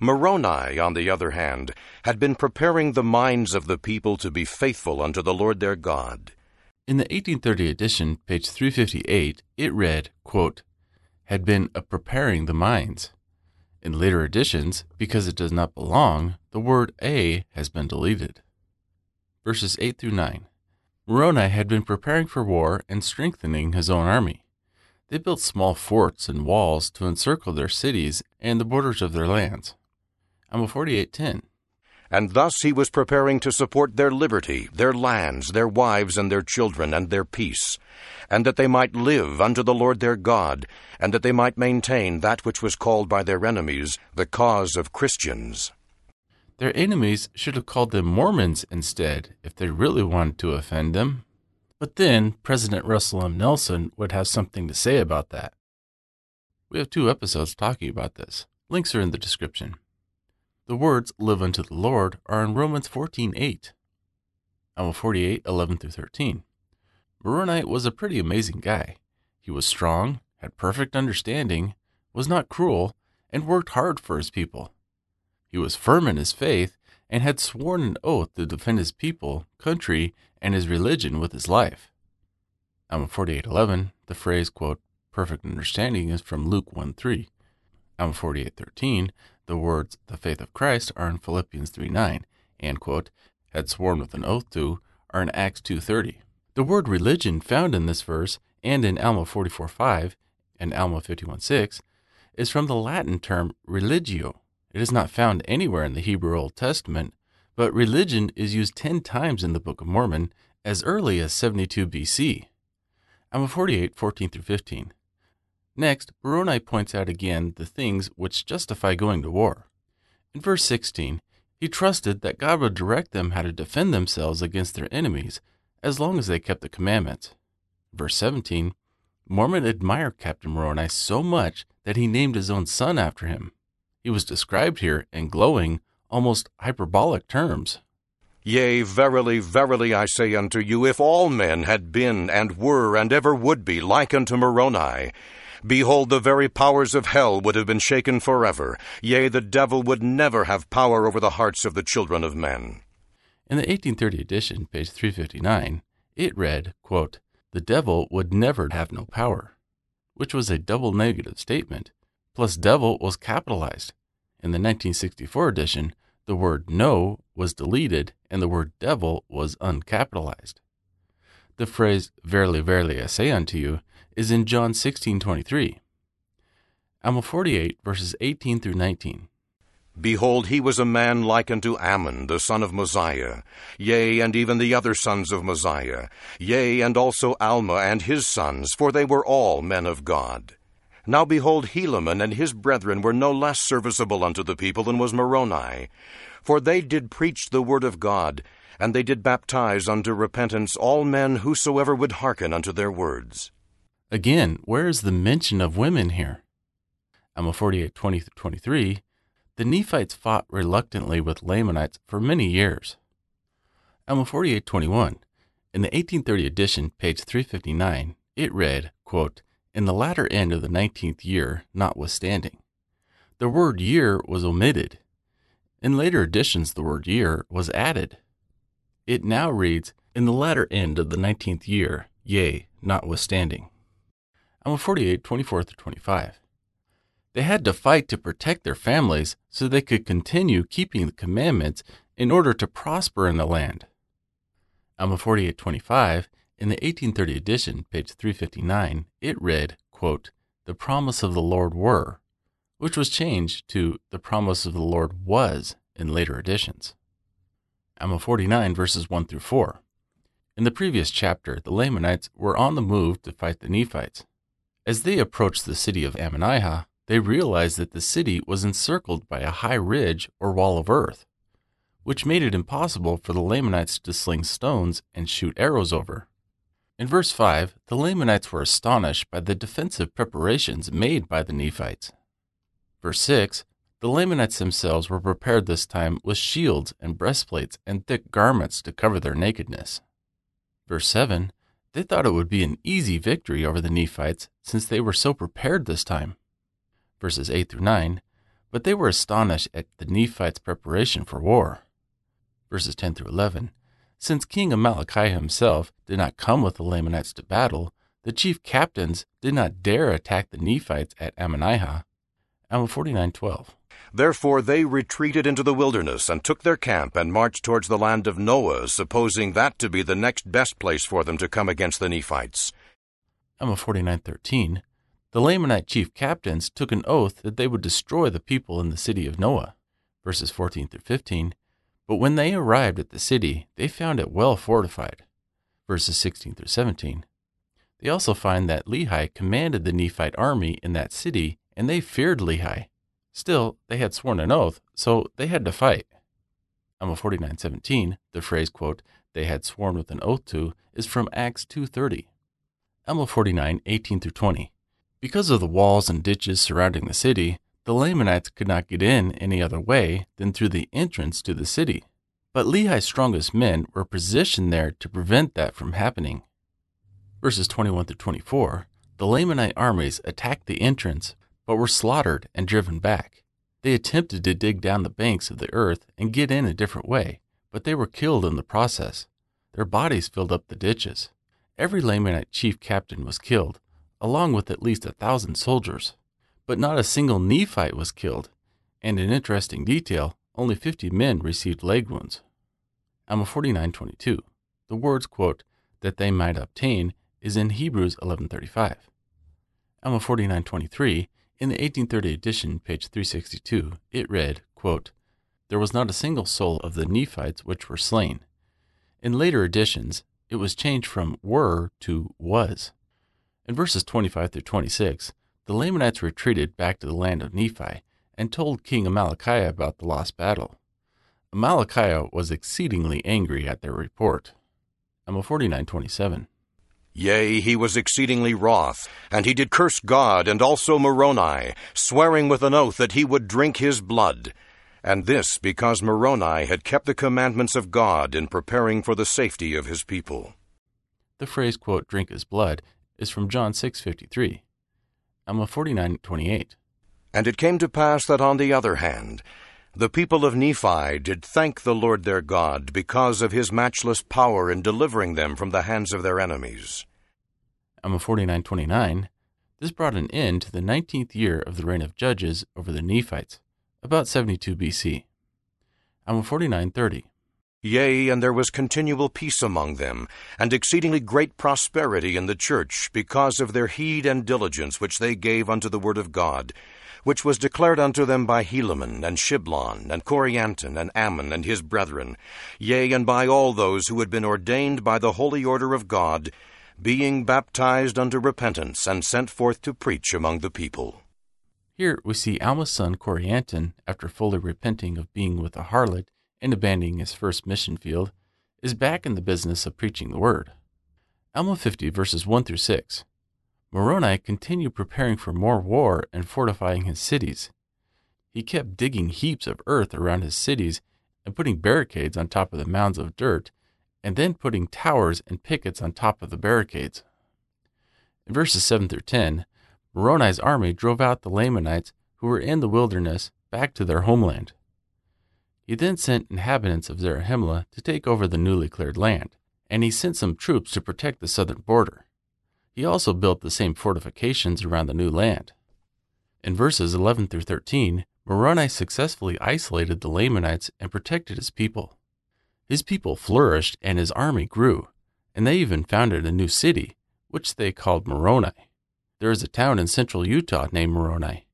Moroni, on the other hand, had been preparing the minds of the people to be faithful unto the Lord their God. In the 1830 edition, page 358, it read, quote, had been a preparing the minds. In later editions, because it does not belong, the word a has been deleted. Verses 8 through 9. Moroni had been preparing for war and strengthening his own army. They built small forts and walls to encircle their cities and the borders of their lands. Alma 48:10. And thus he was preparing to support their liberty, their lands, their wives, and their children, and their peace, and that they might live unto the Lord their God, and that they might maintain that which was called by their enemies the cause of Christians. Their enemies should have called them Mormons instead if they really wanted to offend them. But then President Russell M. Nelson would have something to say about that. We have two episodes talking about this. Links are in the description. The words live unto the Lord are in Romans 14:8. Alma 48:11 through 13. Moroni was a pretty amazing guy. He was strong, had perfect understanding, was not cruel, and worked hard for his people. He was firm in his faith and had sworn an oath to defend his people, country, and his religion with his life. Alma 48:11, the phrase quote perfect understanding is from Luke 1:3. Alma 48:13, the words the faith of Christ are in Philippians 3:9 and quote had sworn with an oath to are in Acts 2:30. The word religion found in this verse and in Alma 44:5 and Alma 51:6 is from the Latin term religio. It is not found anywhere in the Hebrew Old Testament, but religion is used 10 times in the Book of Mormon as early as 72 BC. Alma 48:14 through 15. Next, Moroni points out again the things which justify going to war. In verse 16, he trusted that God would direct them how to defend themselves against their enemies as long as they kept the commandments. Verse 17, Mormon admired Captain Moroni so much that he named his own son after him. He was described here in glowing, almost hyperbolic terms. Yea, verily, verily, I say unto you, if all men had been and were and ever would be like unto Moroni, behold, the very powers of hell would have been shaken forever. Yea, the devil would never have power over the hearts of the children of men. In the 1830 edition, page 359, it read, quote, The devil would never have no power, which was a double negative statement, plus devil was capitalized. In the 1964 edition, the word no was deleted and the word devil was uncapitalized. The phrase, Verily, verily, I say unto you, is in John 16:23. Alma 48 verses 18 through 19. Behold, he was a man like unto Ammon, the son of Mosiah, yea, and even the other sons of Mosiah, yea, and also Alma and his sons, for they were all men of God. Now behold, Helaman and his brethren were no less serviceable unto the people than was Moroni. For they did preach the word of God, and they did baptize unto repentance all men whosoever would hearken unto their words. Again, where is the mention of women here? Alma 48 20 23. The Nephites fought reluctantly with Lamanites for many years. Alma 48 21. In the 1830 edition, page 359, it read, quote, in the latter end of the nineteenth year, notwithstanding. The word year was omitted. In later editions, the word year was added. It now reads, in the latter end of the nineteenth year, yea, notwithstanding. Alma 48, 24 through 25. They had to fight to protect their families so they could continue keeping the commandments in order to prosper in the land. Alma 48, 25 in the 1830 edition, page 359, it read, quote, The promise of the Lord were, which was changed to The promise of the Lord was in later editions. Alma 49, verses 1 through 4. In the previous chapter, the Lamanites were on the move to fight the Nephites. As they approached the city of Ammonihah, they realized that the city was encircled by a high ridge or wall of earth, which made it impossible for the Lamanites to sling stones and shoot arrows over. In verse 5, the Lamanites were astonished by the defensive preparations made by the Nephites. Verse 6, The Lamanites themselves were prepared this time with shields and breastplates and thick garments to cover their nakedness. Verse 7 They thought it would be an easy victory over the Nephites since they were so prepared this time. Verses 8 through 9 But they were astonished at the Nephites' preparation for war. Verses 10 through 11 Since King Amalickiah himself did not come with the Lamanites to battle, the chief captains did not dare attack the Nephites at Ammonihah. Alma 49:12. Therefore they retreated into the wilderness and took their camp and marched towards the land of Noah, supposing that to be the next best place for them to come against the Nephites. Alma 49:13. The Lamanite chief captains took an oath that they would destroy the people in the city of Noah. Verses 14 through 15. But when they arrived at the city, they found it well fortified. Verses 16 through 17. They also find that Lehi commanded the Nephite army in that city, and they feared Lehi. Still, they had sworn an oath, so they had to fight. Alma 49:17, the phrase, quote, they had sworn with an oath to, is from Acts 2.30. Alma 49:18 through 20. Because of the walls and ditches surrounding the city, the Lamanites could not get in any other way than through the entrance to the city. But Lehi's strongest men were positioned there to prevent that from happening. Verses 21 through 24 The Lamanite armies attacked the entrance, but were slaughtered and driven back. They attempted to dig down the banks of the earth and get in a different way, but they were killed in the process. Their bodies filled up the ditches. Every Lamanite chief captain was killed, along with at least a thousand soldiers. But not a single Nephite was killed, and in interesting detail, only fifty men received leg wounds. Alma 49:22. The words, quote, that they might obtain is in Hebrews 11:35. Alma 49:23 in the 1830 edition, page 362, it read, quote, There was not a single soul of the Nephites which were slain. In later editions, it was changed from were to was. In verses 25 through 26, the Lamanites retreated back to the land of Nephi and told King Amalickiah about the lost battle. Amalickiah was exceedingly angry at their report. Alma 49:27. Yea, he was exceedingly wroth, and he did curse God and also Moroni, swearing with an oath that he would drink his blood. And this because Moroni had kept the commandments of God in preparing for the safety of his people. The phrase, quote, drink his blood is from John 6:53. Alma 49:28. And it came to pass that on the other hand, the people of Nephi did thank the Lord their God because of his matchless power in delivering them from the hands of their enemies. I'm Alma 49:29. This brought an end to the 19th year of the reign of judges over the Nephites, about 72 BC. Alma 49:30. Yea, and there was continual peace among them, and exceedingly great prosperity in the church, because of their heed and diligence which they gave unto the word of God, which was declared unto them by Helaman, and Shiblon, and Corianton, and Ammon, and his brethren, yea, and by all those who had been ordained by the holy order of God, being baptized unto repentance, and sent forth to preach among the people. Here we see Alma's son Corianton, after fully repenting of being with a harlot and abandoning his first mission field, is back in the business of preaching the word. Alma 50, verses 1 through 6. Moroni continued preparing for more war and fortifying his cities. He kept digging heaps of earth around his cities and putting barricades on top of the mounds of dirt, and then putting towers and pickets on top of the barricades. In verses 7 through 10, Moroni's army drove out the Lamanites who were in the wilderness back to their homeland. He then sent inhabitants of Zarahemla to take over the newly cleared land, and he sent some troops to protect the southern border. He also built the same fortifications around the new land. In verses 11 through 13, Moroni successfully isolated the Lamanites and protected his people. His people flourished and his army grew, and they even founded a new city, which they called Moroni. There is a town in central Utah named Moroni.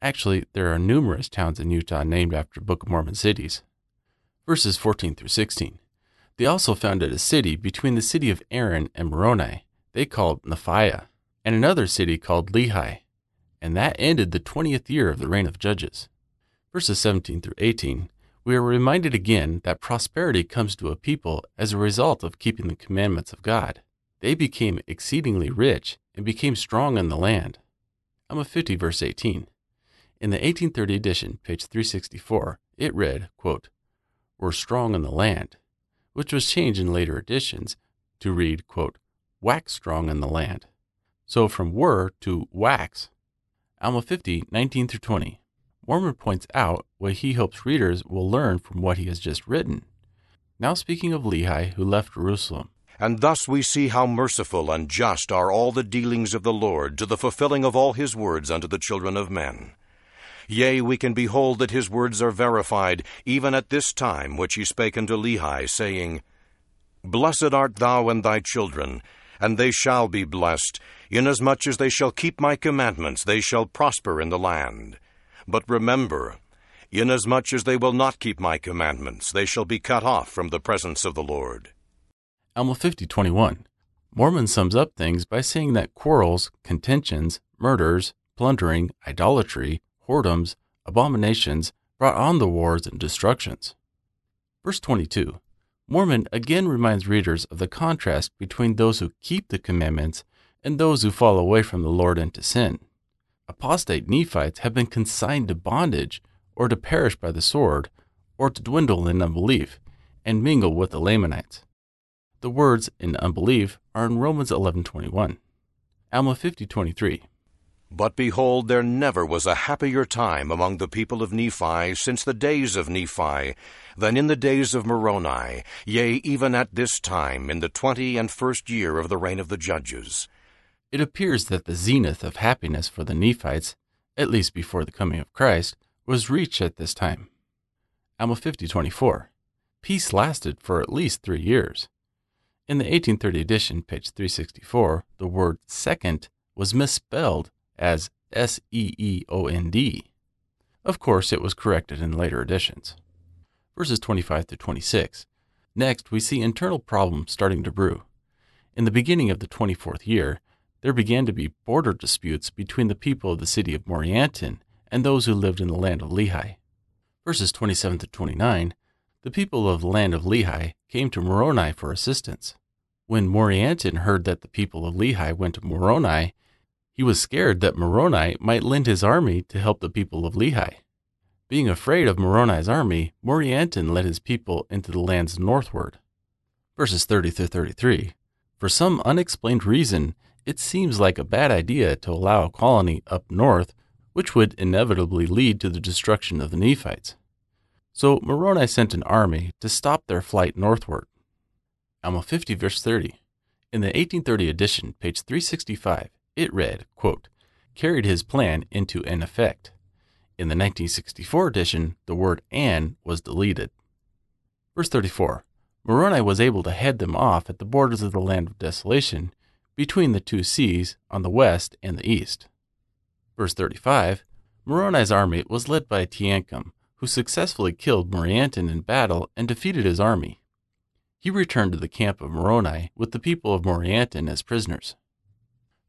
Actually, there are numerous towns in Utah named after Book of Mormon cities. Verses 14 through 16. They also founded a city between the city of Aaron and Moroni, they called Nephihah, and another city called Lehi, and that ended the 20th year of the reign of Judges. Verses 17 through 18, we are reminded again that prosperity comes to a people as a result of keeping the commandments of God. They became exceedingly rich and became strong in the land. Alma 50, verse 18. In the 1830 edition, page 364, it read, quote, Were strong in the land, which was changed in later editions to read, quote, Wax strong in the land. So from were to wax. Alma 50, 19 through 20. Mormon points out what he hopes readers will learn from what he has just written. Now speaking of Lehi, who left Jerusalem. And thus we see how merciful and just are all the dealings of the Lord to the fulfilling of all his words unto the children of men. Yea, we can behold that his words are verified, even at this time which he spake unto Lehi, saying, Blessed art thou and thy children, and they shall be blessed, inasmuch as they shall keep my commandments, they shall prosper in the land. But remember, inasmuch as they will not keep my commandments, they shall be cut off from the presence of the Lord. Alma 50:21. Mormon sums up things by saying that quarrels, contentions, murders, plundering, idolatry, whoredoms, abominations brought on the wars and destructions. Verse 22. Mormon again reminds readers of the contrast between those who keep the commandments and those who fall away from the Lord into sin. Apostate Nephites have been consigned to bondage, or to perish by the sword, or to dwindle in unbelief, and mingle with the Lamanites. The words in unbelief are in Romans 11:21. Alma 50:23. But behold, there never was a happier time among the people of Nephi since the days of Nephi than in the days of Moroni, yea, even at this time, in the twenty and first year of the reign of the judges. It appears that the zenith of happiness for the Nephites, at least before the coming of Christ, was reached at this time. Alma 50:24. Peace lasted for at least three years. In the 1830 edition, page 364, the word second was misspelled as S E E O N D. Of course, it was corrected in later editions. Verses 25 to 26. Next, we see internal problems starting to brew. In the beginning of the 24th year, there began to be border disputes between the people of the city of Morianton and those who lived in the land of Lehi. Verses 27 to 29. The people of the land of Lehi came to Moroni for assistance. When Morianton heard that the people of Lehi went to Moroni, he was scared that Moroni might lend his army to help the people of Lehi. Being afraid of Moroni's army, Morianton led his people into the lands northward. Verses 30 through 33. For some unexplained reason, it seems like a bad idea to allow a colony up north, which would inevitably lead to the destruction of the Nephites. So Moroni sent an army to stop their flight northward. Alma 50, verse 30. In the 1830 edition, page 365, it read, quote, carried his plan into an effect. In the 1964 edition, the word an was deleted. Verse 34. Moroni was able to head them off at the borders of the land of desolation, between the two seas on the west and the east. Verse 35. Moroni's army was led by Teancum, who successfully killed Morianton in battle and defeated his army. He returned to the camp of Moroni with the people of Morianton as prisoners.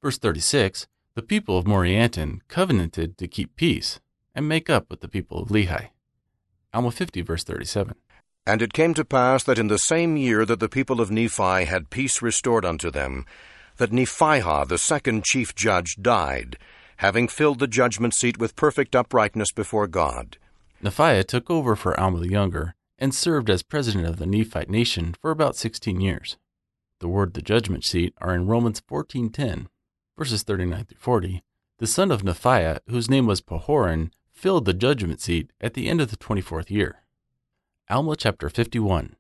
Verse 36 The people of Morianton covenanted to keep peace and make up with the people of Lehi. Alma 50, verse 37. And it came to pass that in the same year that the people of Nephi had peace restored unto them, that Nephihah the second chief judge died, having filled the judgment seat with perfect uprightness before God. Nephihah took over for Alma the Younger and served as president of the Nephite nation for about 16 years. The word the judgment seat are in Romans 14:10 verses 39 through 40, the son of Nephihah, whose name was Pahoran, filled the judgment seat at the end of the 24th year. Alma chapter 51.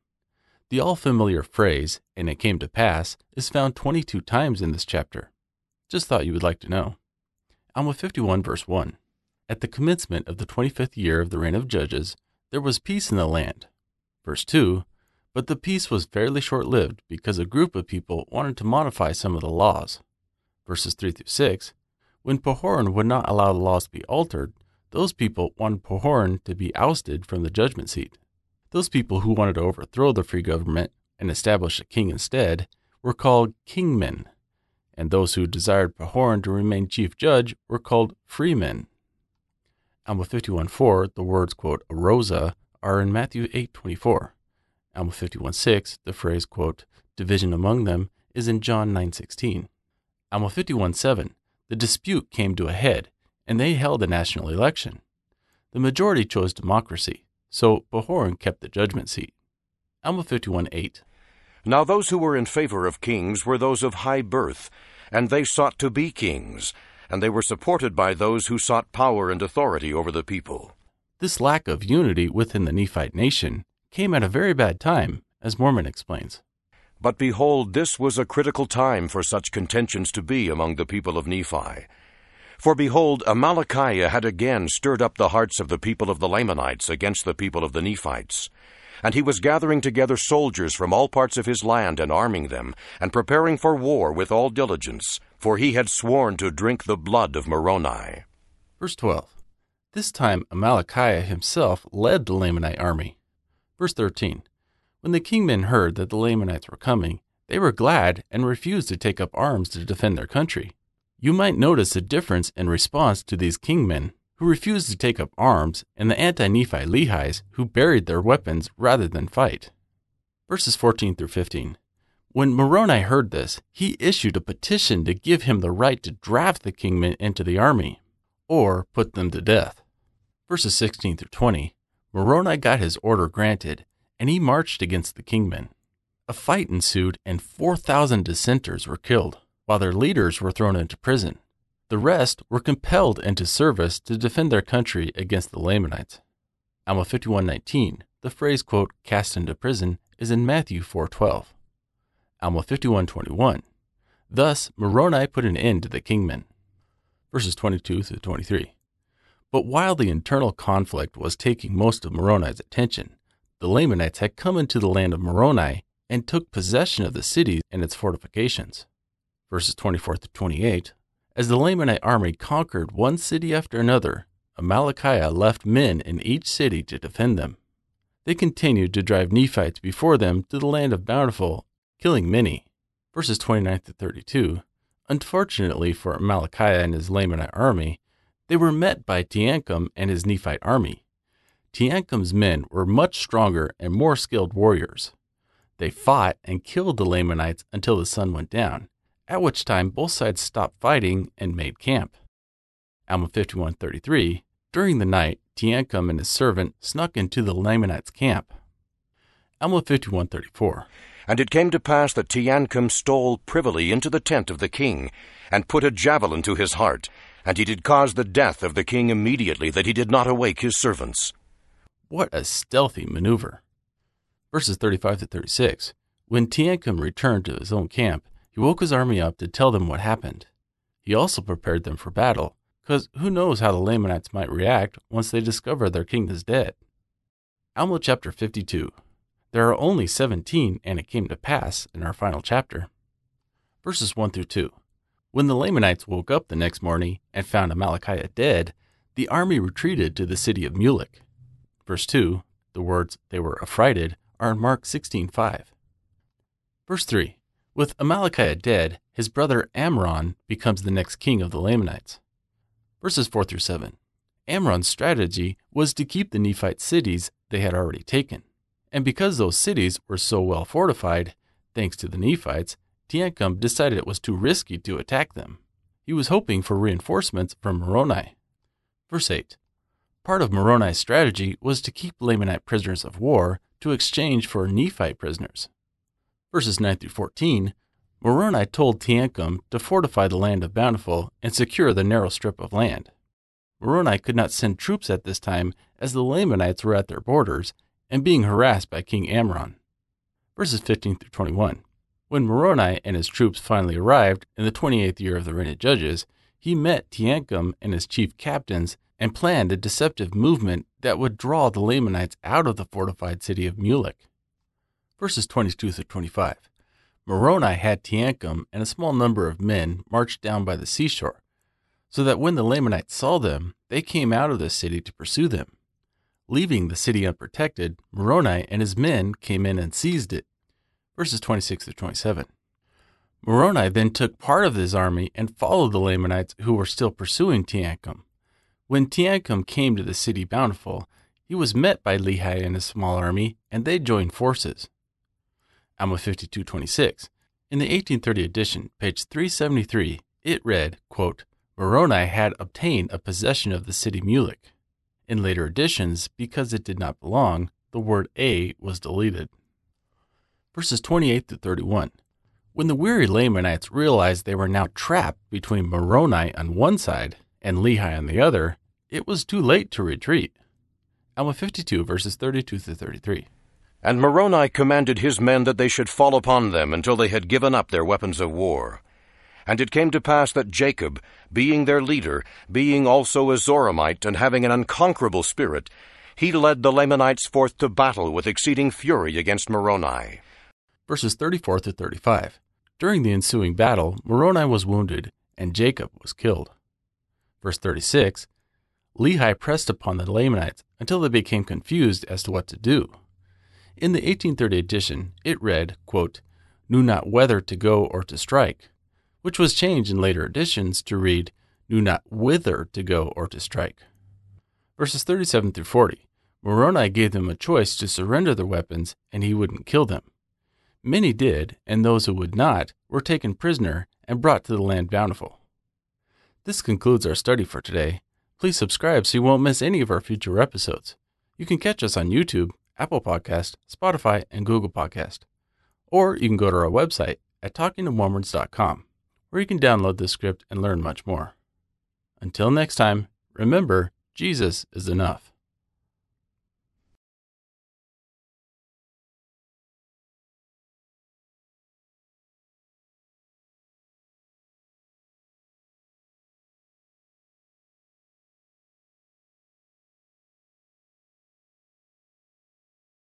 The all familiar phrase, and it came to pass, is found 22 times in this chapter. Just thought you would like to know. Alma 51, verse 1. At the commencement of the 25th year of the reign of Judges, there was peace in the land. Verse 2. But the peace was fairly short lived because a group of people wanted to modify some of the laws verses 3 through 6, when Pahoran would not allow the laws to be altered, those people wanted Pahoran to be ousted from the judgment seat. Those people who wanted to overthrow the free government and establish a king instead were called kingmen, and those who desired Pahoran to remain chief judge were called freemen. Alma 51.4, the words, quote, arosa, are in Matthew 8.24. Alma 51.6, the phrase, quote, division among them, is in John 9.16. Alma 51.7, the dispute came to a head, and they held a national election. The majority chose democracy, so Pahoran kept the judgment seat. Alma 51 8. Now those who were in favor of kings were those of high birth, and they sought to be kings, and they were supported by those who sought power and authority over the people. This lack of unity within the Nephite nation came at a very bad time, as Mormon explains. But behold, this was a critical time for such contentions to be among the people of Nephi. For behold, Amalickiah had again stirred up the hearts of the people of the Lamanites against the people of the Nephites. And he was gathering together soldiers from all parts of his land and arming them, and preparing for war with all diligence, for he had sworn to drink the blood of Moroni. Verse 12. This time Amalickiah himself led the Lamanite army. Verse 13. When the kingmen heard that the Lamanites were coming, they were glad and refused to take up arms to defend their country. You might notice a difference in response to these kingmen who refused to take up arms and the anti Nephi Lehis who buried their weapons rather than fight. Verses 14 through 15. When Moroni heard this, he issued a petition to give him the right to draft the kingmen into the army or put them to death. Verses 16 through 20. Moroni got his order granted and he marched against the kingmen. A fight ensued and 4,000 dissenters were killed, while their leaders were thrown into prison. The rest were compelled into service to defend their country against the Lamanites. Alma 51:19, the phrase quote cast into prison is in Matthew 4:12. Alma 51:21. Thus Moroni put an end to the kingmen. Verses 22 through 23. But while the internal conflict was taking most of Moroni's attention, the Lamanites had come into the land of Moroni and took possession of the city and its fortifications. Verses 24 to 28 As the Lamanite army conquered one city after another, Amalickiah left men in each city to defend them. They continued to drive Nephites before them to the land of Bountiful, killing many. Verses 29 to 32 Unfortunately for Amalickiah and his Lamanite army, they were met by Teancum and his Nephite army. Teancum's men were much stronger and more skilled warriors. They fought and killed the Lamanites until the sun went down, at which time both sides stopped fighting and made camp. Alma 51:33 During the night, Teancum and his servant snuck into the Lamanites' camp. Alma 51:34 And it came to pass that Teancum stole privily into the tent of the king, and put a javelin to his heart, and he did cause the death of the king immediately, that he did not awake his servants. What a stealthy maneuver. Verses 35 to 36. When Teancum returned to his own camp, he woke his army up to tell them what happened. He also prepared them for battle, because who knows how the Lamanites might react once they discover their king is dead. Alma chapter 52. There are only 17, and it came to pass in our final chapter. Verses 1 through 2. When the Lamanites woke up the next morning and found Amalickiah dead, the army retreated to the city of Mulek. Verse 2, the words they were affrighted are in Mark 16:5. Verse 3, with Amalickiah dead, his brother Ammoron becomes the next king of the Lamanites. Verses 4 through 7. Ammoron's strategy was to keep the Nephite cities they had already taken. And because those cities were so well fortified, thanks to the Nephites, Teancum decided it was too risky to attack them. He was hoping for reinforcements from Moroni. Verse 8. Part of Moroni's strategy was to keep Lamanite prisoners of war to exchange for Nephite prisoners. Verses 9 through 14 Moroni told Teancum to fortify the land of Bountiful and secure the narrow strip of land. Moroni could not send troops at this time as the Lamanites were at their borders and being harassed by King Ammoron. Verses 15 through 21. When Moroni and his troops finally arrived in the 28th year of the reign of Judges, he met Teancum and his chief captains and planned a deceptive movement that would draw the Lamanites out of the fortified city of Mulek. Verses 22 through 25. Moroni had Teancum and a small number of men marched down by the seashore, so that when the Lamanites saw them, they came out of the city to pursue them. Leaving the city unprotected, Moroni and his men came in and seized it. Verses 26 through 27. Moroni then took part of his army and followed the Lamanites who were still pursuing Teancum. When Teancum came to the city Bountiful, he was met by Lehi and his small army, and they joined forces. Alma 5226. In the 1830 edition, page 373, it read, quote, Moroni had obtained a possession of the city Mulek. In later editions, because it did not belong, the word a was deleted. Verses 28 to 31. When the weary Lamanites realized they were now trapped between Moroni on one side and Lehi on the other, it was too late to retreat. Alma 52, verses 32 to 33. And Moroni commanded his men that they should fall upon them until they had given up their weapons of war. And it came to pass that Jacob, being their leader, being also a Zoramite, and having an unconquerable spirit, he led the Lamanites forth to battle with exceeding fury against Moroni. Verses 34 to 35. During the ensuing battle, Moroni was wounded, and Jacob was killed. Verse 36. Lehi pressed upon the Lamanites until they became confused as to what to do. In the 1830 edition, it read, quote, knew not whether to go or to strike, which was changed in later editions to read, knew not whither to go or to strike. Verses 37 through 40. Moroni gave them a choice to surrender their weapons, and he wouldn't kill them. Many did, and those who would not were taken prisoner and brought to the land bountiful. This concludes our study for today. Please subscribe so you won't miss any of our future episodes. You can catch us on YouTube, Apple Podcast, Spotify, and Google Podcast. Or you can go to our website at talkingtomormons.com, where you can download the script and learn much more. Until next time, remember, Jesus is enough.